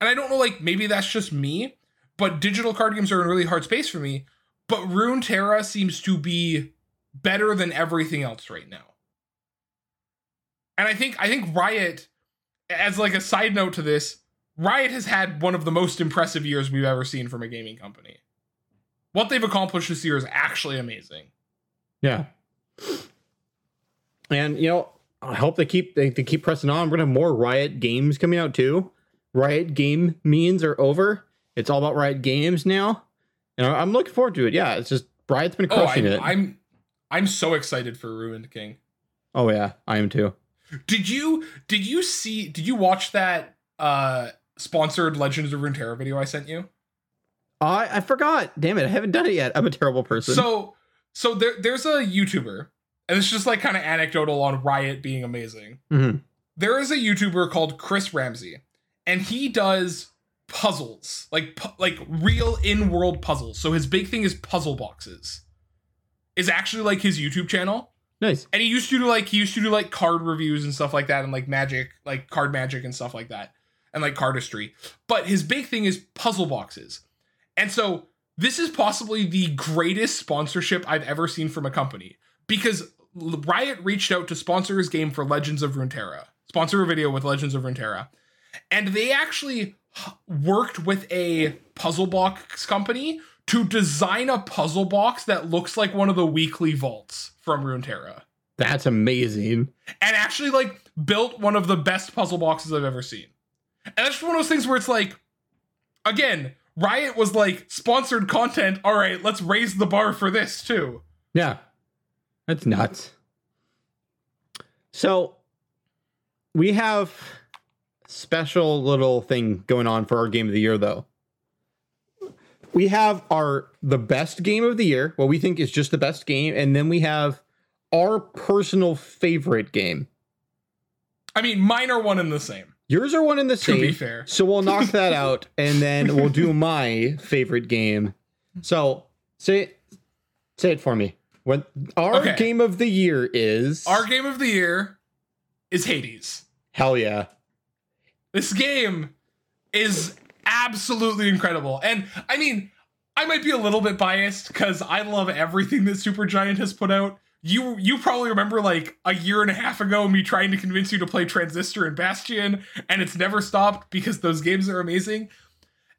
Speaker 1: And I don't know, like maybe that's just me, but digital card games are a really hard space for me. But Runeterra seems to be better than everything else right now. And I think I think Riot, as like a side note to this, Riot has had one of the most impressive years we've ever seen from a gaming company. What they've accomplished this year is actually amazing.
Speaker 2: Yeah. And you know, I hope they keep they, they keep pressing on. We're gonna have more Riot games coming out too. Riot game means are over. It's all about Riot games now. And I'm looking forward to it. Yeah, it's just Riot's been oh, crushing
Speaker 1: oh, I'm,
Speaker 2: it.
Speaker 1: I'm I'm so excited for Ruined King.
Speaker 2: Oh yeah, I am too.
Speaker 1: Did you did you see did you watch that uh sponsored Legends of Runeterra video I sent you?
Speaker 2: I I forgot. Damn it, I haven't done it yet. I'm a terrible person.
Speaker 1: So so there there's a YouTuber, and it's just like kind of anecdotal on Riot being amazing.
Speaker 2: Mm-hmm.
Speaker 1: There is a YouTuber called Chris Ramsey, and he does puzzles like pu- like real in world puzzles. So his big thing is puzzle boxes is actually like his YouTube channel.
Speaker 2: Nice.
Speaker 1: And he used to do like he used to do like card reviews and stuff like that and like magic, like card magic and stuff like that. And like cardistry. But his big thing is puzzle boxes. And so this is possibly the greatest sponsorship I've ever seen from a company because Riot reached out to sponsor his game for Legends of Runeterra, sponsor a video with Legends of Runeterra. And they actually worked with a puzzle box company to design a puzzle box that looks like one of the weekly vaults from Runeterra.
Speaker 2: That's amazing.
Speaker 1: And actually, like, built one of the best puzzle boxes I've ever seen. And that's just one of those things where it's like, again, Riot was like, sponsored content. All right, let's raise the bar for this too.
Speaker 2: Yeah. That's nuts. So we have special little thing going on for our game of the year though we have our the best game of the year, what we think is just the best game, and then we have our personal favorite game.
Speaker 1: I mean, mine are one and the same.
Speaker 2: Yours are one and the same.
Speaker 1: To be fair.
Speaker 2: So we'll knock that out, and then we'll do my favorite game. So say say it for me. What our okay. game of the year is
Speaker 1: Our game of the year is Hades.
Speaker 2: Hell yeah.
Speaker 1: This game is absolutely incredible. And I mean, I might be a little bit biased because I love everything that Supergiant has put out. You you probably remember like a year and a half ago me trying to convince you to play Transistor and Bastion, and it's never stopped because those games are amazing.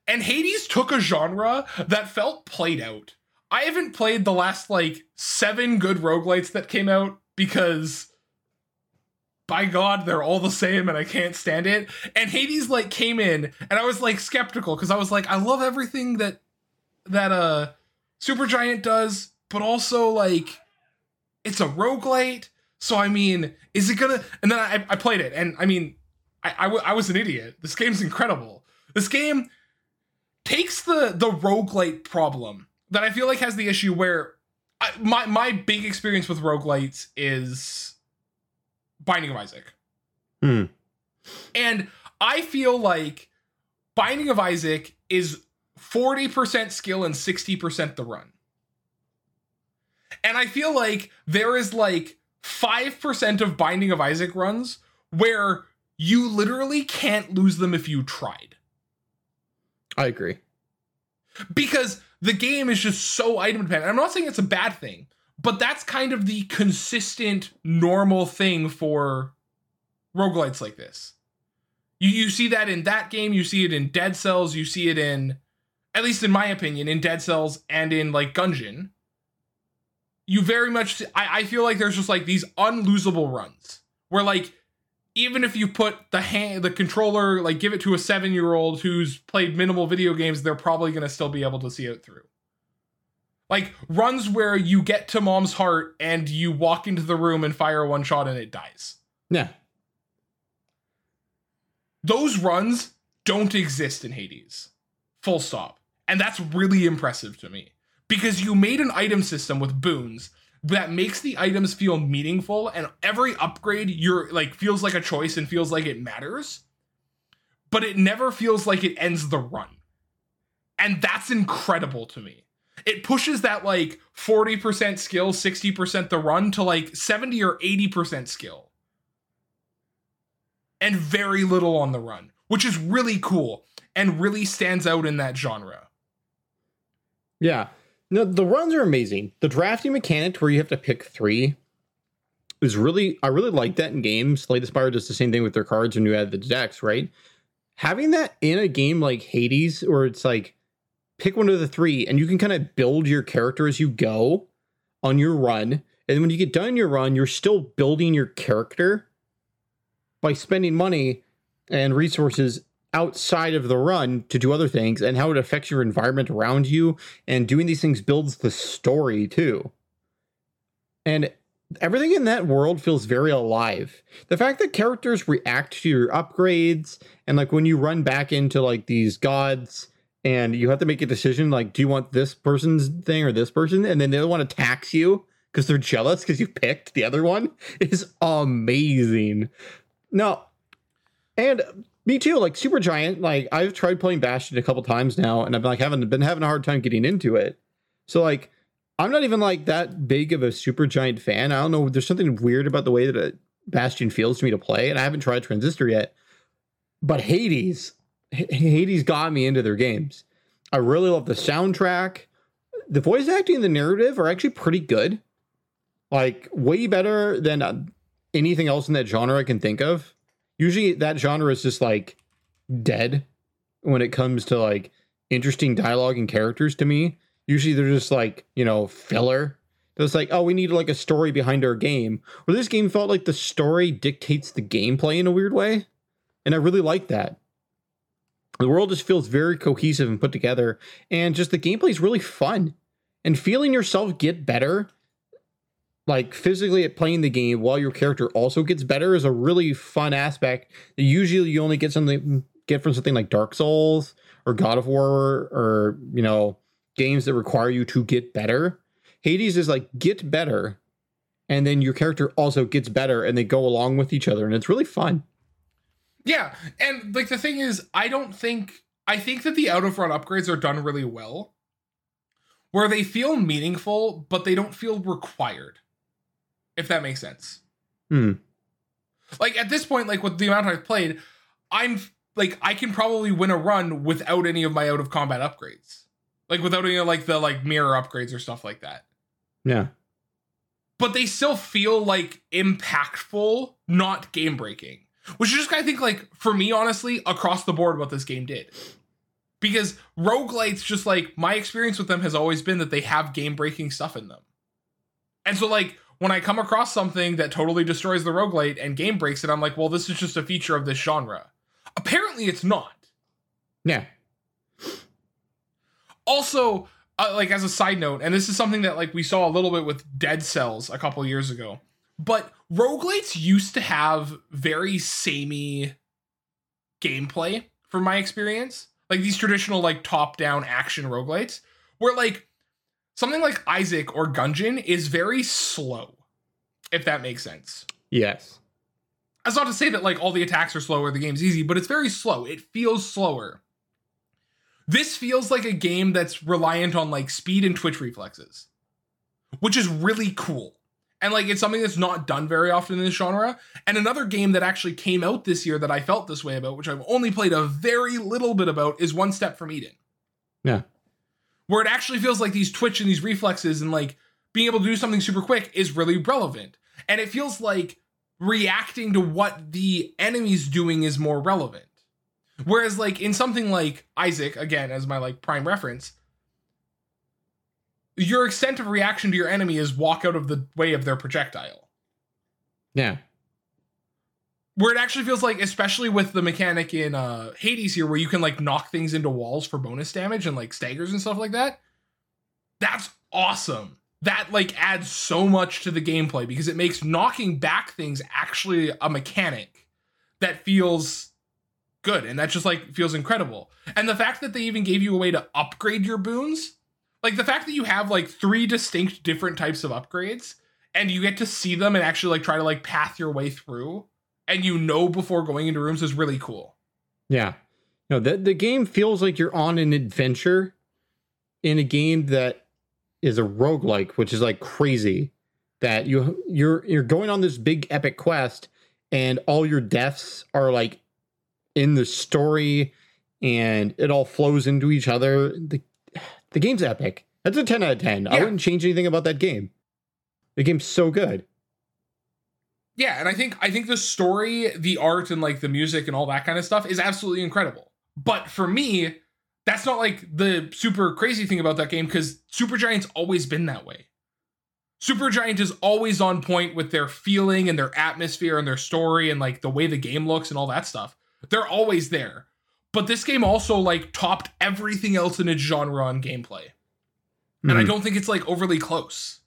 Speaker 1: And Hades took a genre that felt played out. I haven't played the last like seven good roguelites that came out because by God, they're all the same and I can't stand it. And Hades like came in and I was like skeptical because I was like, I love everything that that uh Supergiant does, but also like it's a roguelite. So I mean, is it gonna? And then I, I played it, and I mean, I, I, w- I was an idiot. This game's incredible. This game takes the the roguelite problem that I feel like has the issue where I, my my big experience with roguelites is Binding of Isaac.
Speaker 2: Hmm.
Speaker 1: And I feel like Binding of Isaac is 40% skill and 60% the run. And I feel like there is like 5% of Binding of Isaac runs where you literally can't lose them if you tried.
Speaker 2: I agree.
Speaker 1: Because the game is just so item dependent. I'm not saying it's a bad thing, but that's kind of the consistent, normal thing for roguelites like this. You you see that in that game, you see it in Dead Cells, you see it in at least in my opinion, in Dead Cells and in like Gungeon. You very much I, I feel like there's just like these unlosable runs where like even if you put the hand the controller like give it to a seven year old who's played minimal video games they're probably going to still be able to see it through like runs where you get to mom's heart and you walk into the room and fire one shot and it dies.
Speaker 2: Yeah.
Speaker 1: those runs don't exist in hades. Full stop. And that's really impressive to me. Because you made an item system with boons that makes the items feel meaningful and every upgrade you're like feels like a choice and feels like it matters but it never feels like it ends the run. And that's incredible to me it pushes that like 40% skill 60% the run to like 70 or 80% skill and very little on the run which is really cool and really stands out in that genre
Speaker 2: Yeah. No, the runs are amazing. The drafting mechanic where you have to pick three is really I really like that in games. Slay the Spire does the same thing with their cards when you add the decks, right? Having that in a game like Hades, where it's like pick one of the three and you can kind of build your character as you go on your run. And when you get done your run, you're still building your character by spending money and resources outside of the run to do other things and how it affects your environment around you. And doing these things builds the story too. And everything in that world feels very alive. The fact that characters react to your upgrades and like when you run back into like these gods and you have to make a decision like do you want this person's thing or this person and then the other one attacks you because they're jealous because you picked the other one is amazing no and me too. Like Supergiant, like I've tried playing Bastion a couple times now, and I've like having been having a hard time getting into it. So like, I'm not even like that big of a Supergiant fan. I don't know. There's something weird about the way that a Bastion feels to me to play, and I haven't tried Transistor yet. But Hades, Hades got me into their games. I really love the soundtrack. The voice acting and the narrative are actually pretty good. Like way better than uh, anything else in that genre I can think of usually that genre is just like dead when it comes to like interesting dialogue and characters to me usually they're just like you know filler it's like oh we need like a story behind our game where this game felt like the story dictates the gameplay in a weird way and i really like that the world just feels very cohesive and put together and just the gameplay is really fun and feeling yourself get better like physically at playing the game while your character also gets better is a really fun aspect that usually you only get something get from something like Dark Souls or God of War or you know games that require you to get better. Hades is like get better and then your character also gets better and they go along with each other and it's really fun.
Speaker 1: Yeah, and like the thing is, I don't think I think that the out of run upgrades are done really well, where they feel meaningful, but they don't feel required. If that makes sense.
Speaker 2: Hmm.
Speaker 1: Like at this point, like with the amount I've played, I'm like I can probably win a run without any of my out of combat upgrades, like without any of like the like mirror upgrades or stuff like that.
Speaker 2: Yeah.
Speaker 1: But they still feel like impactful, not game breaking. Which is just I think like for me honestly across the board what this game did. Because roguelites just like my experience with them has always been that they have game breaking stuff in them. And so like when I come across something that totally destroys the roguelite and game breaks it, I'm like, well, this is just a feature of this genre. Apparently it's not.
Speaker 2: Yeah.
Speaker 1: Also, uh, like as a side note, and this is something that like we saw a little bit with Dead Cells a couple years ago. But roguelites used to have very samey gameplay from my experience. Like these traditional like top-down action roguelites where like something like Isaac or Gungeon is very slow, if that makes sense.
Speaker 2: Yes.
Speaker 1: That's not to say that like all the attacks are slower, the game's easy, but it's very slow. It feels slower. This feels like a game that's reliant on like speed and twitch reflexes, which is really cool. And like it's something that's not done very often in this genre. And another game that actually came out this year that I felt this way about, which I've only played a very little bit about, is One Step from Eden.
Speaker 2: Yeah.
Speaker 1: Where it actually feels like these twitch and these reflexes and like being able to do something super quick is really relevant. And it feels like reacting to what the enemy's doing is more relevant. Whereas like in something like Isaac, again, as my like prime reference, your extent of reaction to your enemy is walk out of the way of their projectile.
Speaker 2: Yeah.
Speaker 1: Where it actually feels like, especially with the mechanic in uh Hades here, where you can like knock things into walls for bonus damage and like staggers and stuff like that. That's awesome. That like adds so much to the gameplay because it makes knocking back things actually a mechanic that feels good and that just like feels incredible. And the fact that they even gave you a way to upgrade your boons, like the fact that you have like three distinct different types of upgrades and you get to see them and actually like try to like path your way through and you know before going into rooms is really cool.
Speaker 2: Yeah. No, the the game feels like you're on an adventure in a game that is a roguelike, which is like crazy. That you you're you're going on this big epic quest and all your deaths are like in the story and it all flows into each other. The the game's epic. That's a 10 out of 10. I wouldn't change anything about that game. The game's so good.
Speaker 1: Yeah, and I think I think the story, the art, and like the music and all that kind of stuff is absolutely incredible. But for me, that's not like the super crazy thing about that game because Supergiant's always been that way. Supergiant is always on point with their feeling and their atmosphere and their story and like the way the game looks and all that stuff. They're always there. But this game also like topped everything else in its genre on gameplay. And I
Speaker 2: Mhm.
Speaker 1: don't think it's like overly close.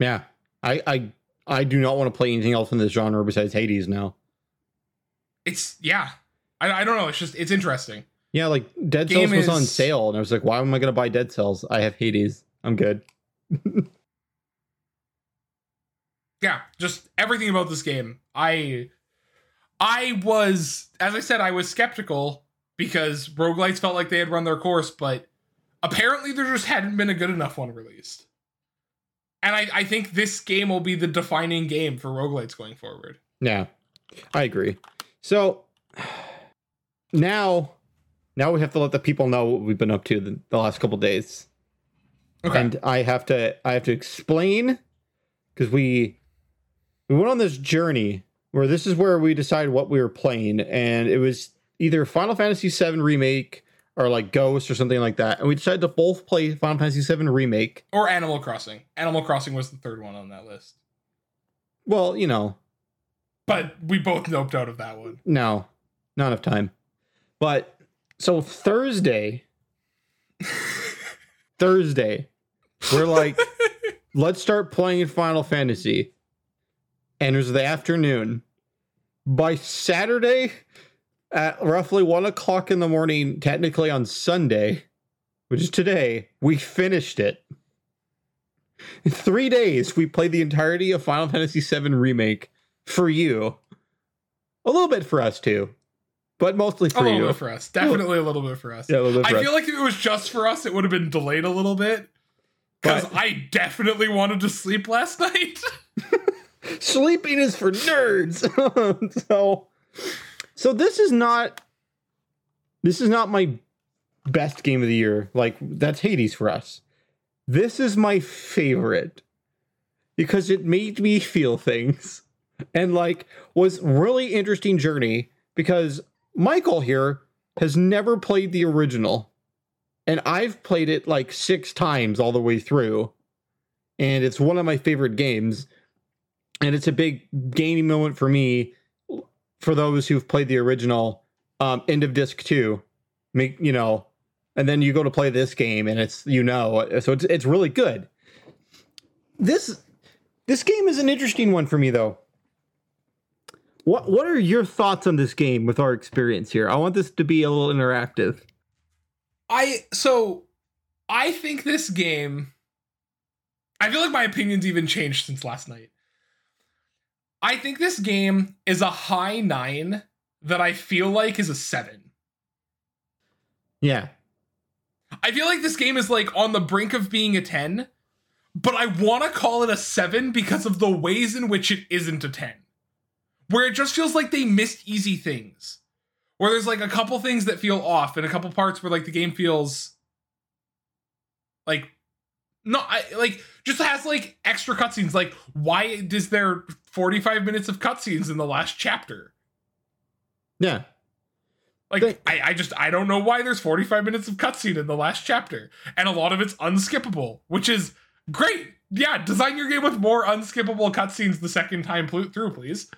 Speaker 2: Yeah. I I I do not want to play anything else in this genre besides Hades now.
Speaker 1: It's yeah. I, I don't know. It's just it's interesting.
Speaker 2: Yeah, like Dead Cells was on sale, and I was like, why am I gonna buy Dead Cells? I have Hades. I'm good.
Speaker 1: yeah, just everything about this game. I I was as I said, I was skeptical because roguelites felt like they had run their course, but apparently there just hadn't been a good enough one released. And I, I think this game will be the defining game for roguelites going forward.
Speaker 2: Yeah, I agree. So now, now we have to let the people know what we've been up to the, the last couple days,
Speaker 1: Okay.
Speaker 2: and I have to I have to explain because we we went on this journey where this is where we decided what we were playing, and it was either Final Fantasy VII remake or like Ghost or something like that, and we decided to both play Final Fantasy VII remake.
Speaker 1: or Animal Crossing. Animal Crossing was the third one on that list.
Speaker 2: Well, you know,
Speaker 1: But we both noped out of that one.
Speaker 2: No, not enough time. But so Thursday, Thursday, we're like, let's start playing Final Fantasy. And it was the afternoon. By Saturday, at roughly one o'clock in the morning, technically on Sunday, which is today, we finished it. In three days, we played the entirety of Final Fantasy VII Remake for you. A little bit for us too, but mostly
Speaker 1: A
Speaker 2: for
Speaker 1: little
Speaker 2: you.
Speaker 1: bit for us. Definitely a little bit for us.
Speaker 2: yeah, a little bit for
Speaker 1: I
Speaker 2: us.
Speaker 1: feel like if it was just for us, it would have been delayed a little bit. Because I definitely wanted to sleep last night.
Speaker 2: Sleeping is for nerds. so, so this is not. This is not my best game of the year. Like that's Hades for us. This is my favorite because it made me feel things and like was really interesting journey because Michael here has never played the original and I've played it like 6 times all the way through and it's one of my favorite games and it's a big gaming moment for me for those who've played the original um end of disc 2 make you know and then you go to play this game and it's you know so it's it's really good this This game is an interesting one for me though. What what are your thoughts on this game with our experience here? I want this to be a little interactive.
Speaker 1: I so I think this game I feel like my opinions even changed since last night. I think this game is a high 9 that I feel like is a 7.
Speaker 2: Yeah.
Speaker 1: I feel like this game is like on the brink of being a 10, but I want to call it a 7 because of the ways in which it isn't a 10 where it just feels like they missed easy things. Where there's like a couple things that feel off and a couple parts where like the game feels like not I, like just has like extra cutscenes. Like why is there 45 minutes of cutscenes in the last chapter?
Speaker 2: Yeah.
Speaker 1: Like they, I, I just I don't know why there's 45 minutes of cutscene in the last chapter, and a lot of it's unskippable, which is great. Yeah, design your game with more unskippable cutscenes the second time through, please.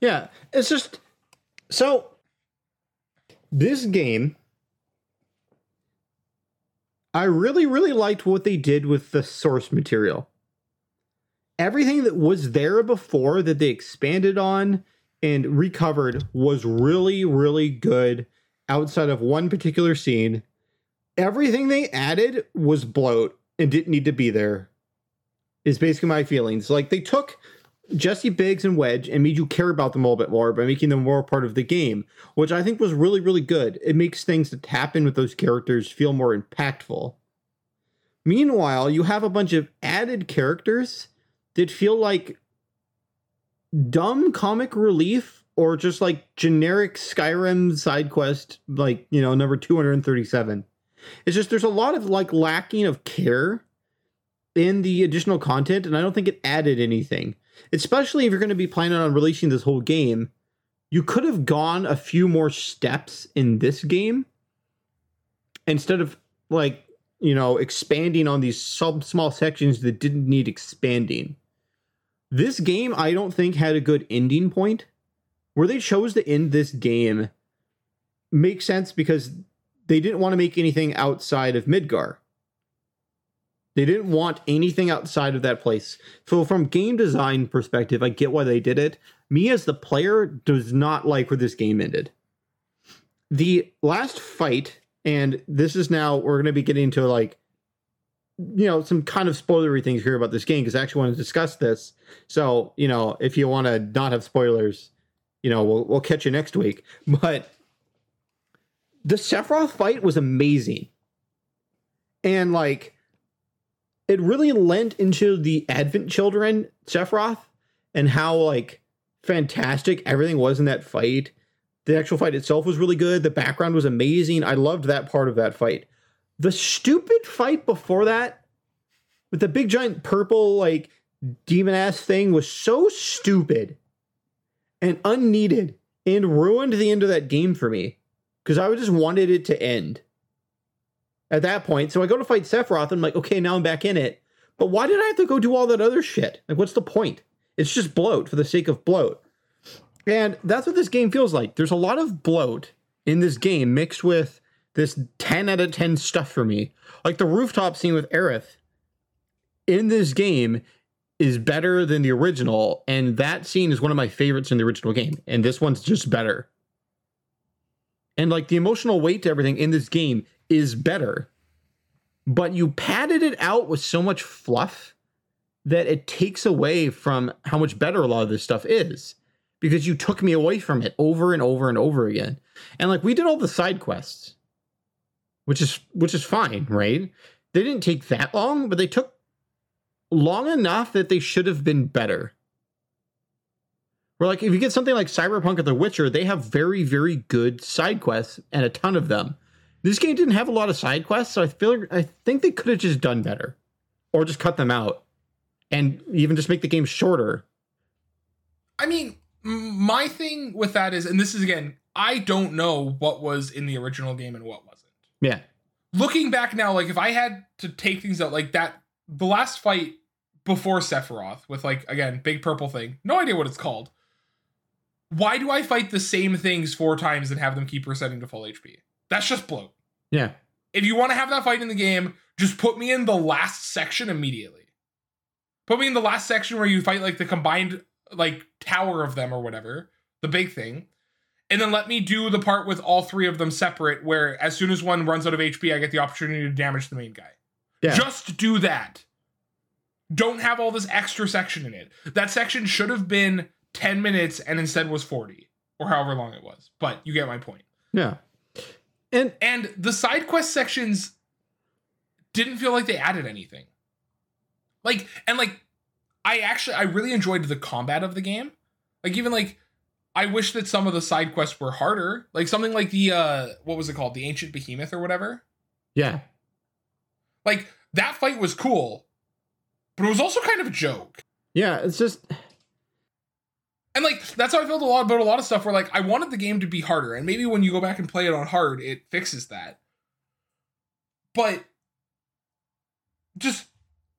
Speaker 2: Yeah, it's just so this game I really really liked what they did with the source material. Everything that was there before that they expanded on and recovered was really really good outside of one particular scene. Everything they added was bloat and didn't need to be there. Is basically my feelings. Like they took Jessie Biggs and Wedge and made you care about them a little bit more by making them more part of the game, which I think was really, really good. It makes things that happen with those characters feel more impactful. Meanwhile, you have a bunch of added characters that feel like dumb comic relief or just like generic Skyrim side quest, like, you know, number 237. It's just there's a lot of like lacking of care in the additional content, and I don't think it added anything especially if you're going to be planning on releasing this whole game, you could have gone a few more steps in this game instead of like, you know, expanding on these sub small sections that didn't need expanding. This game, I don't think, had a good ending point. Where they chose to end this game makes sense because they didn't want to make anything outside of Midgar. They didn't want anything outside of that place. So from game design perspective, I get why they did it. Me as the player does not like where this game ended. The last fight, and this is now we're going to be getting to like you know some kind of spoilery things here about this game because I actually want to discuss this. So you know if you want to not have spoilers, you know we'll we'll catch you next week. But the Sephiroth fight was amazing, and like it really lent into the Advent Children Sephiroth and how like fantastic everything was in that fight. The actual fight itself was really good. The background was amazing. I loved that part of that fight. The stupid fight before that with the big giant purple like demon ass thing was so stupid and unneeded and ruined the end of that game for me because I just wanted it to end at that point. So I go to fight Sephiroth and I'm like, okay, now I'm back in it. But why did I have to go do all that other shit? Like, what's the point? It's just bloat for the sake of bloat. And that's what this game feels like. There's a lot of bloat in this game mixed with this 10 out of 10 stuff for me. Like the rooftop scene with Aerith in this game is better than the original. And that scene is one of my favorites in the original game. And this one's just better. And like the emotional weight to everything in this game is better, but you padded it out with so much fluff that it takes away from how much better a lot of this stuff is because you took me away from it over and over and over again. And like we did all the side quests, which is which is fine, right? They didn't take that long, but they took long enough that they should have been better. Where like if you get something like Cyberpunk or The Witcher, they have very very good side quests and a ton of them. This game didn't have a lot of side quests, so I feel like I think they could have just done better, or just cut them out, and even just make the game shorter.
Speaker 1: I mean, my thing with that is, and this is again, I don't know what was in the original game and what wasn't.
Speaker 2: Yeah.
Speaker 1: Looking back now, like if I had to take things out, like that, the last fight before Sephiroth with like again big purple thing, no idea what it's called. Why do I fight the same things four times and have them keep resetting to full HP? That's just bloat.
Speaker 2: Yeah.
Speaker 1: If you want to have that fight in the game, just put me in the last section immediately. Put me in the last section where you fight like the combined like tower of them or whatever, the big thing. And then let me do the part with all three of them separate, where as soon as one runs out of HP, I get the opportunity to damage the main guy.
Speaker 2: Yeah.
Speaker 1: Just do that. Don't have all this extra section in it. That section should have been 10 minutes and instead was 40 or however long it was. But you get my point.
Speaker 2: Yeah. And
Speaker 1: And the side quest sections didn't feel like they added anything. Like and like I actually I really enjoyed the combat of the game. Like even like I wish that some of the side quests were harder. Like something like the uh what was it called? The ancient behemoth or whatever.
Speaker 2: yeah.
Speaker 1: Like that fight was cool, but it was also kind of a joke.
Speaker 2: Yeah, it's just
Speaker 1: And like that's how I felt a lot about a lot of stuff where like I wanted the game to be harder, and maybe when you go back and play it on hard, it fixes that. But just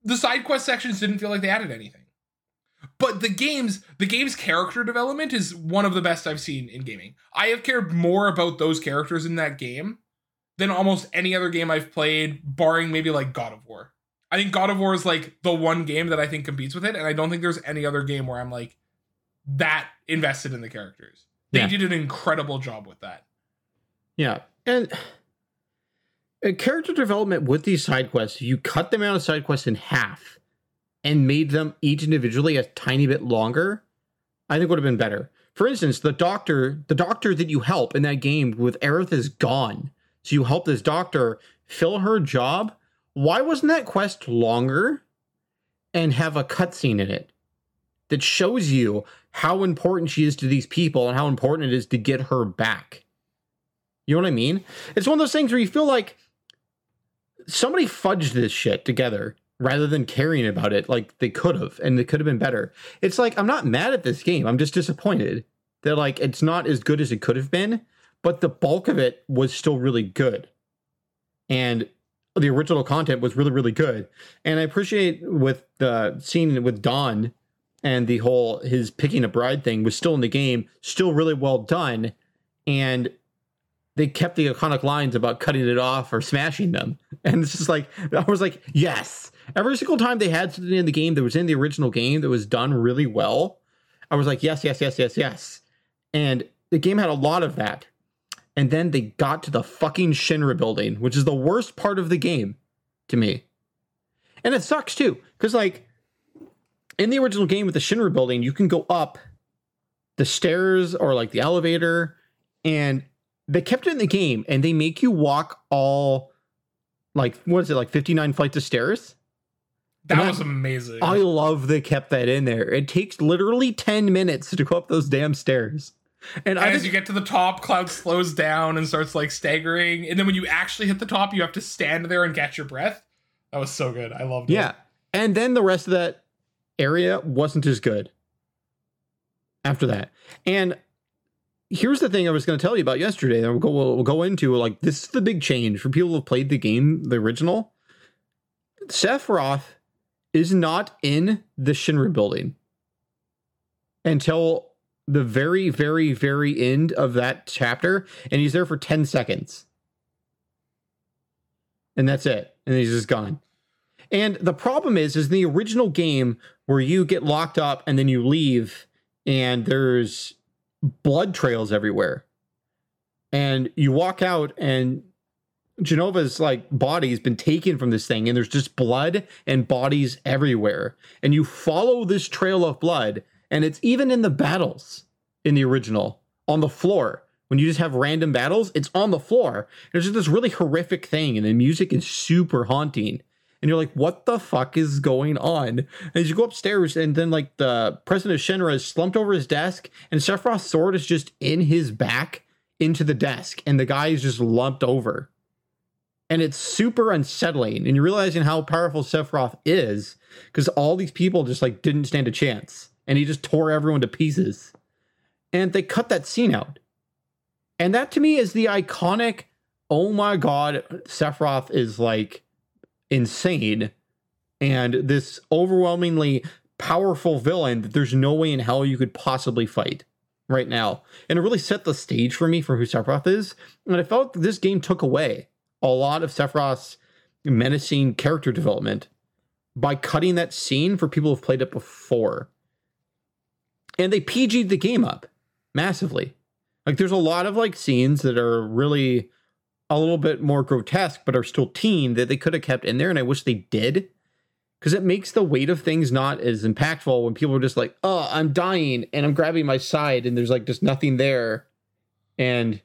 Speaker 1: the side quest sections didn't feel like they added anything. But the game's the game's character development is one of the best I've seen in gaming. I have cared more about those characters in that game than almost any other game I've played, barring maybe like God of War. I think God of War is like the one game that I think competes with it, and I don't think there's any other game where I'm like that invested in the characters. They
Speaker 2: Yeah.
Speaker 1: did an incredible job with that.
Speaker 2: Yeah, and character development with these side quests, you cut them out of side quests in half and made them each individually a tiny bit longer. I think would have been better. For instance, the doctor, the doctor that you help in that game with Aerith is gone, so you help this doctor fill her job. Why wasn't that quest longer and have a cutscene in it that shows you how important she is to these people and how important it is to get her back? You know what I mean? It's one of those things where you feel like somebody fudged this shit together rather than caring about it like they could have and it could have been better. It's like I'm not mad at this game. I'm just disappointed that like it's not as good as it could have been, but the bulk of it was still really good. And the original content was really really good. And I appreciate with the scene with Don and the whole his picking a bride thing was still in the game, still really well done. And they kept the iconic lines about cutting it off or smashing them. And it's just like, I was like, yes. Every single time they had something in the game that was in the original game that was done really well, I was like, yes, yes, yes, yes, yes. And the game had a lot of that. And then they got to the fucking Shinra building, which is the worst part of the game to me. And it sucks too, because like in the original game with the Shinra building, you can go up the stairs or like the elevator, and they kept it in the game and they make you walk all like what is it like 59 flights of stairs
Speaker 1: That
Speaker 2: And I-
Speaker 1: was amazing.
Speaker 2: i love they kept that in there it takes literally 10 minutes to go up those damn stairs and i
Speaker 1: and as
Speaker 2: think,
Speaker 1: you get to the top, Cloud slows down and starts like staggering. And then when you actually hit the top, you have to stand there and catch your breath. That was so good. I loved it.
Speaker 2: yeah and then the rest of that area wasn't as good after that. And here's the thing i was going to tell you about yesterday that we'll go, we'll go into like this is the big change for people who have played the game the original. Sephiroth is not in the shinra building until the very very very end of that chapter and he's there for 10 seconds. And that's it and he's just gone and the problem is is in the original game where you get locked up and then you leave and there's blood trails everywhere. And you walk out and Jenova's like body's been taken from this thing and there's just blood and bodies everywhere. And you follow this trail of blood and it's even in the battles in the original on the floor. When you just have random battles it's on the floor. There's just this really horrific thing and the music is super haunting and you're like what the fuck is going on? And as you go upstairs and then like the president of shinra is slumped over his desk and sephiroth's sword is just in his back into the desk and the guy is just lumped over. And it's super unsettling and you're realizing how powerful sephiroth is because all these people just like didn't stand a chance and he just tore everyone to pieces. And they cut that scene out. And that to me is the iconic oh my god sephiroth is like insane and this overwhelmingly powerful villain that there's no way in hell you could possibly fight right now and it really set the stage for me for who sephiroth is and i felt this game took away a lot of sephiroth's menacing character development by cutting that scene for people who've played it before. And they PG'd the game up massively. Like there's a lot of like scenes that are really a little bit more grotesque, but are still teen that they could have kept in there, and I wish they did. Because it makes the weight of things not as impactful when people are just like, oh, I'm dying and I'm grabbing my side and there's like just nothing there. And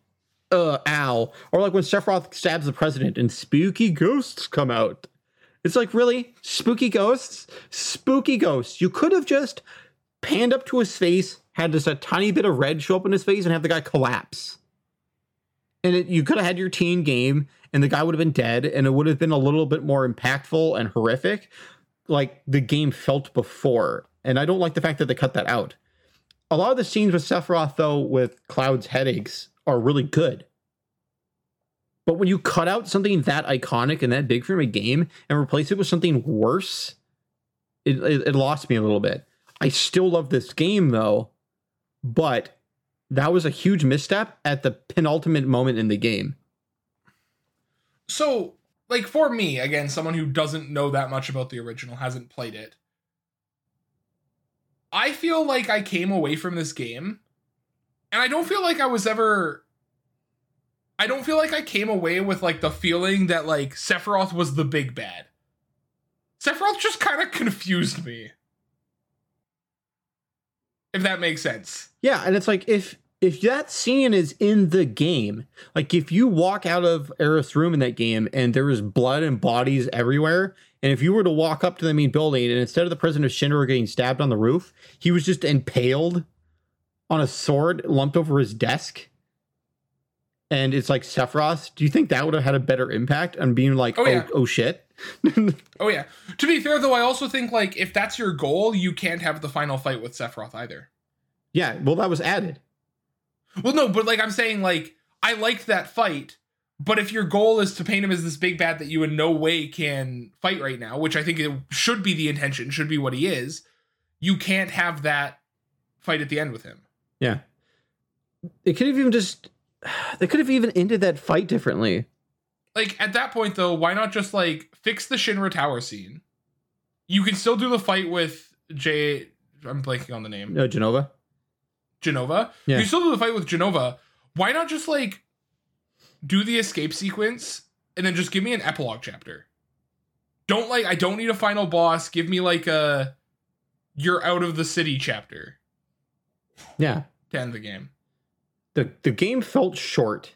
Speaker 2: uh ow. Or like when Sephiroth stabs the president and spooky ghosts come out. It's like, really? Spooky ghosts? Spooky ghosts. You could have just panned up to his face, had just a tiny bit of red show up in his face, and have the guy collapse. And it, you could have had your teen game, and the guy would have been dead, and it would have been a little bit more impactful and horrific, like the game felt before. And I don't like the fact that they cut that out. A lot of the scenes with Sephiroth, though, with Cloud's headaches, are really good. But when you cut out something that iconic and that big from a game and replace it with something worse, it, it, it lost me a little bit. I still love this game though, but that was a huge misstep at the penultimate moment in the game.
Speaker 1: So, like for me, again, someone who doesn't know that much about the original, hasn't played it. I feel like I came away from this game and I don't feel like I was ever I don't feel like I came away with like the feeling that like Sephiroth was the big bad. Sephiroth just kind of confused me. If that makes sense.
Speaker 2: Yeah, and it's like if if that scene is in the game, like if you walk out of Aerith's room in that game and there is blood and bodies everywhere, and if you were to walk up to the main building and instead of the president of Shinra getting stabbed on the roof, he was just impaled on a sword lumped over his desk, and it's like Sephiroth, do you think that would have had a better impact on being like, oh, oh, yeah. oh shit?
Speaker 1: oh yeah. To be fair though, I also think like if that's your goal, you can't have the final fight with Sephiroth either.
Speaker 2: Yeah, well that was added.
Speaker 1: Well, no, but like I'm saying, like I liked that fight, but if your goal is to paint him as this big bad that you in no way can fight right now, which I think it should be the intention, should be what he is, you can't have that fight at the end with him.
Speaker 2: Yeah. It could have even just they could have even ended that fight differently.
Speaker 1: Like at that point though, why not just like fix the Shinra Tower scene? You can still do the fight with Jay I'm blanking on the name.
Speaker 2: No, Genova.
Speaker 1: Jenova. Yeah. You still do the fight with Jenova. Why not just like do the escape sequence and then just give me an epilogue chapter? Don't like I don't need a final boss. Give me like a you're out of the city chapter.
Speaker 2: Yeah.
Speaker 1: To end the game.
Speaker 2: The the game felt short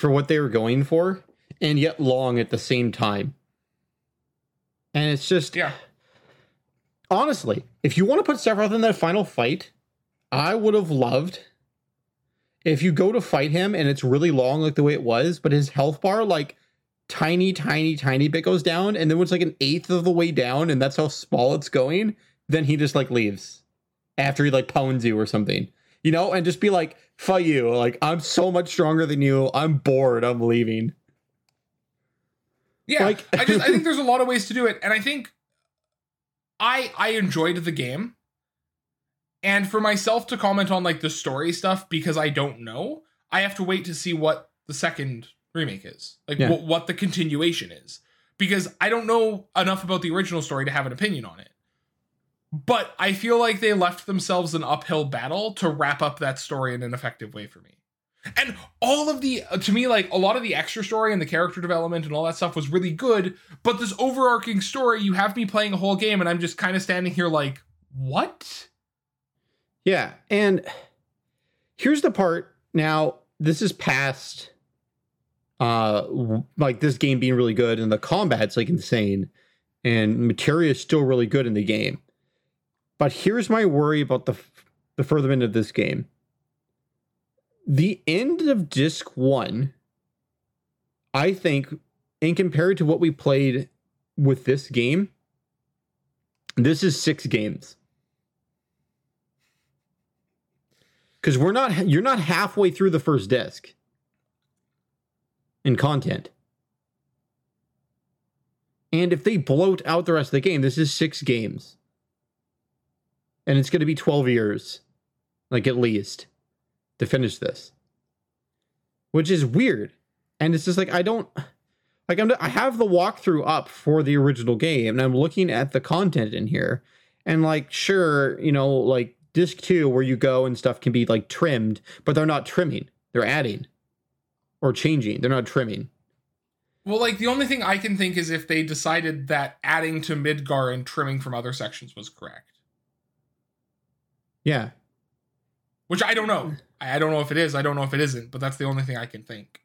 Speaker 2: for what they were going for and yet long at the same time. And it's just
Speaker 1: Yeah.
Speaker 2: Honestly, if you want to put Sephiroth in that final fight, I would have loved if you go to fight him and it's really long like the way it was, but his health bar like tiny, tiny, tiny bit goes down, and then it's like an eighth of the way down, and that's how small it's going, then he just like leaves after he like pounds you or something. You know, and just be like, fuck you. Like, I'm so much stronger than you. I'm bored. I'm leaving.
Speaker 1: Yeah. Like I just I think there's a lot of ways to do it. And I think I I enjoyed the game. And for myself to comment on like the story stuff because I don't know, I have to wait to see what the second remake is. Like yeah. wh- what the continuation is. Because I don't know enough about the original story to have an opinion on it. But I feel like they left themselves an uphill battle to wrap up that story in an effective way for me. And all of the, uh, to me, like a lot of the extra story and the character development and all that stuff was really good. But this overarching story, you have me playing a whole game and I'm just kind of standing here like, what?
Speaker 2: Yeah. And here's the part now, this is past uh like this game being really good and the combat's like insane and materia is still really good in the game but here's my worry about the the further end of this game. The end of disc 1 I think in compared to what we played with this game this is 6 games. Cuz we're not you're not halfway through the first disc in content. And if they bloat out the rest of the game, this is 6 games and it's going to be 12 years, like at least, to finish this, which is weird. And it's just like, I don't, Like I'm, I have the walkthrough up for the original game, and I'm looking at the content in here, and like, sure, you know, like disc two, where you go and stuff can be like trimmed, but they're not trimming; they're adding or changing. They're not trimming.
Speaker 1: Well, like the only thing I can think is if they decided that adding to Midgar and trimming from other sections was correct.
Speaker 2: Yeah.
Speaker 1: Which I don't know. I don't know if it is. I don't know if it isn't, but that's the only thing I can think.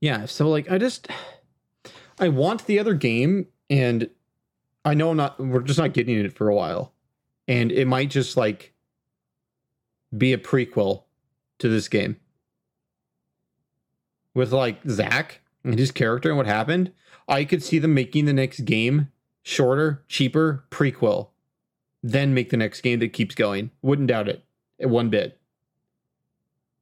Speaker 2: Yeah. So like I just I want the other game and I know I'm not we're just not getting it for a while. And it might just like be a prequel to this game. With like Zack and his character and what happened. I could see them making the next game shorter, cheaper, prequel. Then make the next game that keeps going. Wouldn't doubt it. One bit.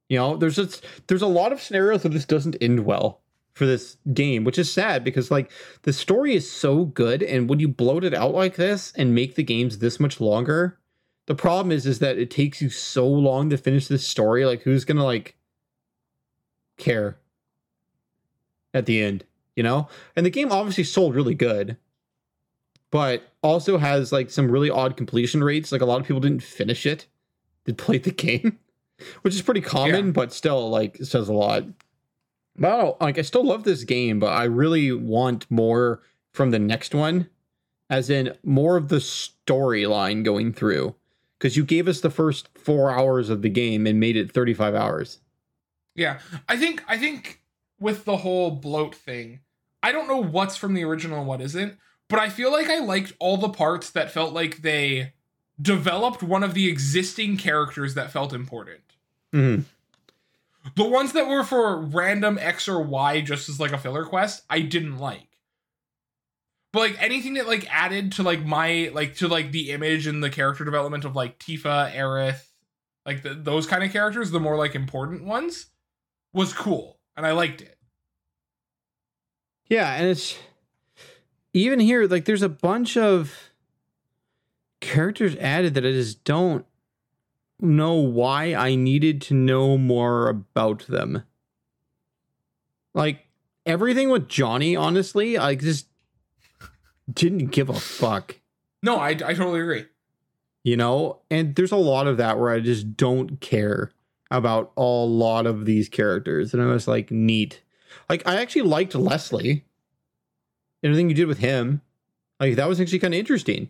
Speaker 2: You know, there's just there's a lot of scenarios that this doesn't end well for this game, which is sad because like the story is so good, and when you bloat it out like this and make the games this much longer, the problem is is that it takes you so long to finish this story. Like, who's gonna like care at the end? You know, and the game obviously sold really good, but also has like some really odd completion rates. Like a lot of people didn't finish it, did play the game which is pretty common, yeah. but still like says a lot. But I don't, like I still love this game, but I really want more from the next one, as in more of the storyline going through. Because you gave us the first four hours of the game and made it 35 hours.
Speaker 1: Yeah. I think I think with the whole bloat thing, I don't know what's from the original and what isn't, but I feel like I liked all the parts that felt like they developed one of the existing characters that felt important.
Speaker 2: Mm-hmm.
Speaker 1: The ones that were for random X or Y, just as like a filler quest, I didn't like. But like anything that like added to like my like to like the image and the character development of like Tifa, Aerith, like the, those kind of characters, the more like important ones, was cool, and I liked it.
Speaker 2: Yeah, and it's even here like there's a bunch of characters added that I just don't know why I needed to know more about them. Like everything with Johnny, honestly, I just didn't give a fuck.
Speaker 1: No, I, I totally agree.
Speaker 2: You know, and there's a lot of that where I just don't care about a lot of these characters. And I was like, neat. Like, I actually liked Leslie. Everything you did with him. Like, that was actually kind of interesting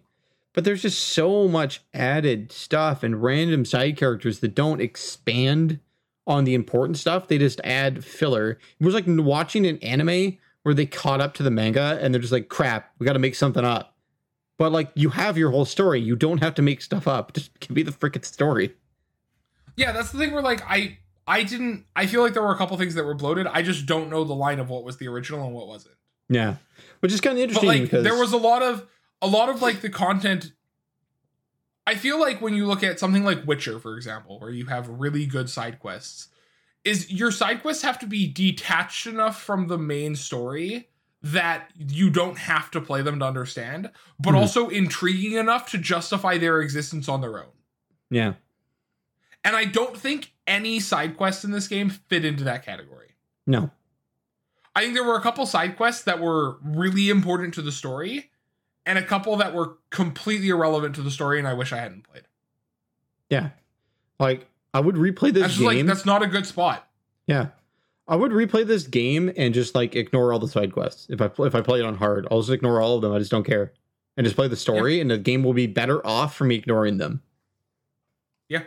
Speaker 2: but there's just so much added stuff and random side characters that don't expand on the important stuff. They just add filler. It was like watching an anime where they caught up to the manga and they're just like, crap, we got to make something up. But like, you have your whole story. You don't have to make stuff up. Just give me the freaking story.
Speaker 1: Yeah, that's the thing where like I I didn't I feel like there were a couple things that were bloated. I just don't know the line of what was the original and what wasn't.
Speaker 2: Yeah. Which is kind of interesting but,
Speaker 1: like, because there was a lot of a lot of like the content I feel like when you look at something like Witcher, for example, where you have really good side quests, is your side quests have to be detached enough from the main story that you don't have to play them to understand, but mm-hmm. also intriguing enough to justify their existence on their own.
Speaker 2: Yeah.
Speaker 1: And I don't think any side quests in this game fit into that category.
Speaker 2: No.
Speaker 1: I think there were a couple side quests that were really important to the story, and a couple that were completely irrelevant to the story and I wish I hadn't played.
Speaker 2: Yeah. Like I would replay this
Speaker 1: that's
Speaker 2: game.
Speaker 1: Like, that's not a good spot.
Speaker 2: Yeah. I would replay this game and just like ignore all the side quests. If I if I play it on hard, I'll just ignore all of them. I just don't care. And just play the story and the game will be better off from me ignoring them.
Speaker 1: Yeah.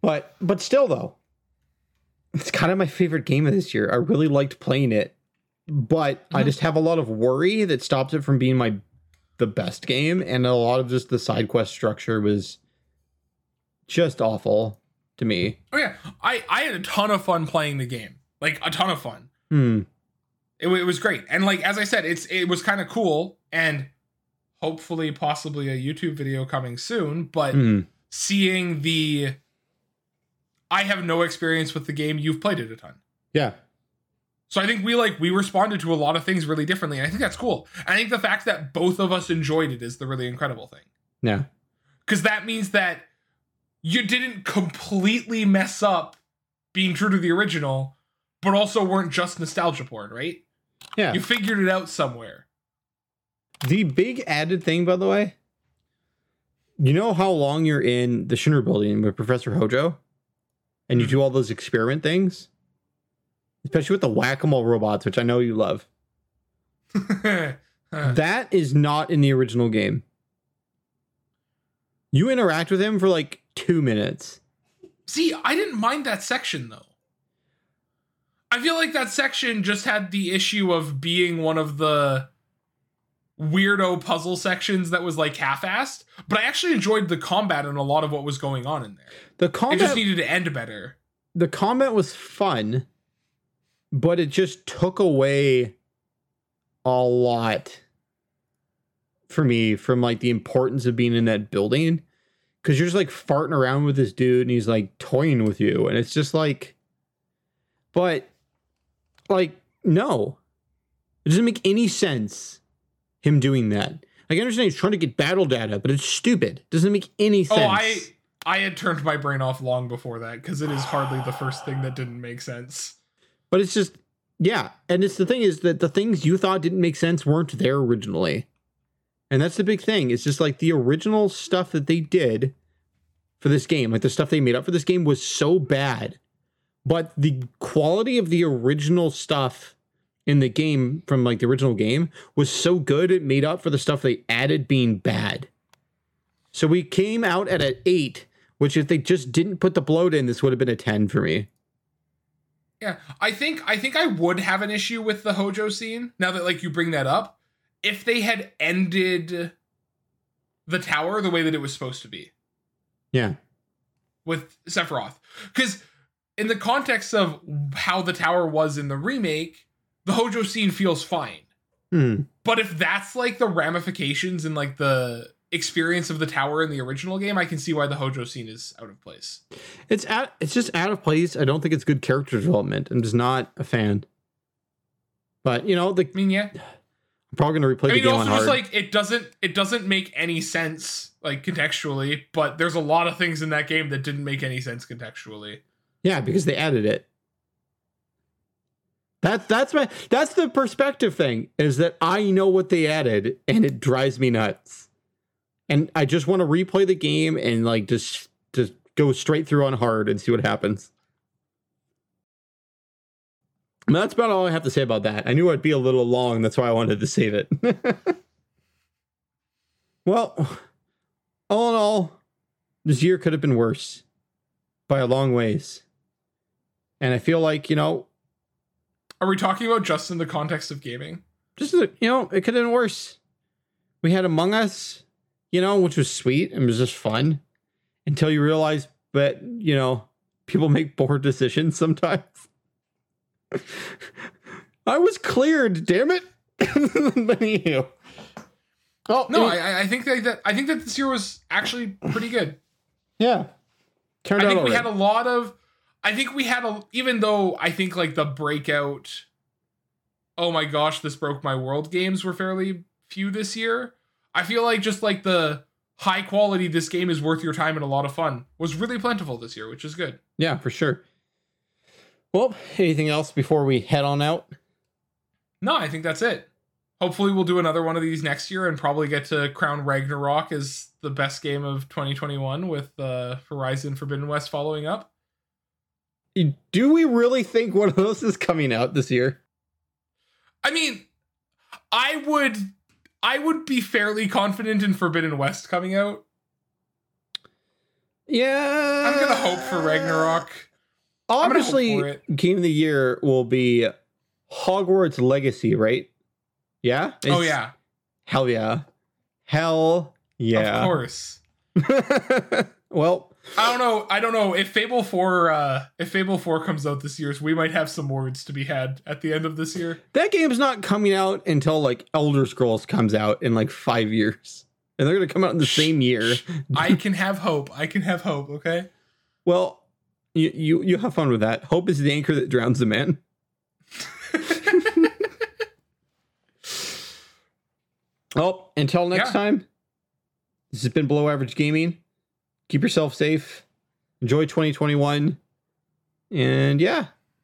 Speaker 2: But but still though, it's kind of my favorite game of this year. I really liked playing it but mm-hmm. I just have a lot of worry that stops it from being my the best game, and a lot of just the side quest structure was just awful to me.
Speaker 1: Oh yeah, I I had a ton of fun playing the game, like a ton of fun.
Speaker 2: Hmm.
Speaker 1: It, it was great, and like as I said, it's it was kind of cool, and hopefully, possibly a YouTube video coming soon. But hmm. seeing the, I have no experience with the game. You've played it a ton.
Speaker 2: Yeah,
Speaker 1: so I think we like we responded to a lot of things really differently. And I think that's cool. I think the fact that both of us enjoyed it is the really incredible thing.
Speaker 2: Yeah.
Speaker 1: Cuz that means that you didn't completely mess up being true to the original, but also weren't just nostalgia porn, right?
Speaker 2: Yeah.
Speaker 1: You figured it out somewhere.
Speaker 2: The big added thing, by the way, you know how long you're in the Shinra building with Professor Hojo, and you
Speaker 1: Mhm.
Speaker 2: do all those experiment things, especially with the whack a mole robots, which I know you love. That is not in the original game. You interact with him for like two minutes.
Speaker 1: See, I didn't mind that section though. I feel like that section just had the issue of being one of the weirdo puzzle sections that was like half-assed, but I actually enjoyed the combat and a lot of what was going on in there.
Speaker 2: The
Speaker 1: It
Speaker 2: combat,
Speaker 1: just needed to end better.
Speaker 2: the combat was fun, but it just took away a lot for me from like the importance of being in that building because you're just like farting around with this dude and he's like toying with you and it's just like but like no it doesn't make any sense him doing that like, i understand he's trying to get battle data but it's stupid it doesn't make any sense
Speaker 1: Oh, I I had turned my brain off long before that because it is hardly the first thing that didn't make sense.
Speaker 2: But it's just, yeah. And it's the thing is that the things you thought didn't make sense weren't there originally. And that's the big thing. It's just like the original stuff that they did for this game, like the stuff they made up for this game was so bad. But the quality of the original stuff in the game from like the original game was so good it made up for the stuff they added being bad. So we came out at an 8, which if they just didn't put the bloat in, this would have been a 10 for me.
Speaker 1: Yeah, I think I think I would have an issue with the Hojo scene now that like you bring that up if they had ended the tower the way that it was supposed to be
Speaker 2: Yeah.
Speaker 1: with Sephiroth. Because in the context of how the tower was in the remake, the Hojo scene feels fine.
Speaker 2: Hmm.
Speaker 1: But if that's like the ramifications and like the experience of the tower in the original game, I can see why the Hojo scene is out of place.
Speaker 2: It's out, it's just out of place. I don't think it's good character development. I'm just not a fan. But you know, the,
Speaker 1: I mean, yeah.
Speaker 2: I'm probably gonna replay
Speaker 1: I
Speaker 2: the
Speaker 1: mean,
Speaker 2: game
Speaker 1: also
Speaker 2: on hard.
Speaker 1: just like it doesn't it doesn't make any sense like contextually, but there's a lot of things in that game that didn't make any sense contextually.
Speaker 2: yeah, because they added it. That that's my that's the perspective thing is that I know what they added and it drives me nuts. And I just want to replay the game and like just just go straight through on hard and see what happens. And that's about all I have to say about that. I knew I'd be a little long, that's why I wanted to save it. well, all in all, this year could have been worse by a long ways. And I feel like, you know,
Speaker 1: Are we talking about just in the context of gaming?
Speaker 2: just you know, it could have been worse. We had Among Us, you know, which was sweet and was just fun until you realize that you know people make poor decisions sometimes. I was cleared, damn it. but anywho. Oh
Speaker 1: No,
Speaker 2: any-
Speaker 1: I, I think that, I think that this year was actually pretty good.
Speaker 2: yeah. Turned
Speaker 1: I
Speaker 2: out
Speaker 1: think we
Speaker 2: alright.
Speaker 1: had a lot of. I think we had a. Even though I think like the breakout. Oh my gosh, this broke my world games were fairly few this year. I feel like just like the high quality, this game is worth your time and a lot of fun was really plentiful this year, which is good.
Speaker 2: yeah, for sure. Well, anything else before we head on out?
Speaker 1: No, I think that's it. Hopefully, we'll do another one of these next year and probably get to crown Ragnarok as the best game of 2021 with uh, Horizon Forbidden West following up.
Speaker 2: Do we really think one of those is coming out this year?
Speaker 1: I mean, I would, I would be fairly confident in Forbidden West coming out.
Speaker 2: Yeah.
Speaker 1: I'm gonna hope for Ragnarok.
Speaker 2: Obviously, game of the year will be Hogwarts Legacy, right? Yeah.
Speaker 1: oh yeah,
Speaker 2: Hell yeah. Hell yeah.
Speaker 1: of course.
Speaker 2: well,
Speaker 1: I don't know. I don't know if Fable Four, uh, if Fable Four comes out this year, so we might have some words to be had at the end of this year.
Speaker 2: that game's not coming out until like Elder Scrolls comes out in like five years. And they're gonna come out in the same year.
Speaker 1: I can have hope. I can have hope. Okay.
Speaker 2: Well, you, you you have fun with that. Hope is the anchor that drowns the man. Well, until next
Speaker 1: Yeah.
Speaker 2: time, this has been Below Average Gaming. Keep yourself safe. Enjoy 2021. And yeah,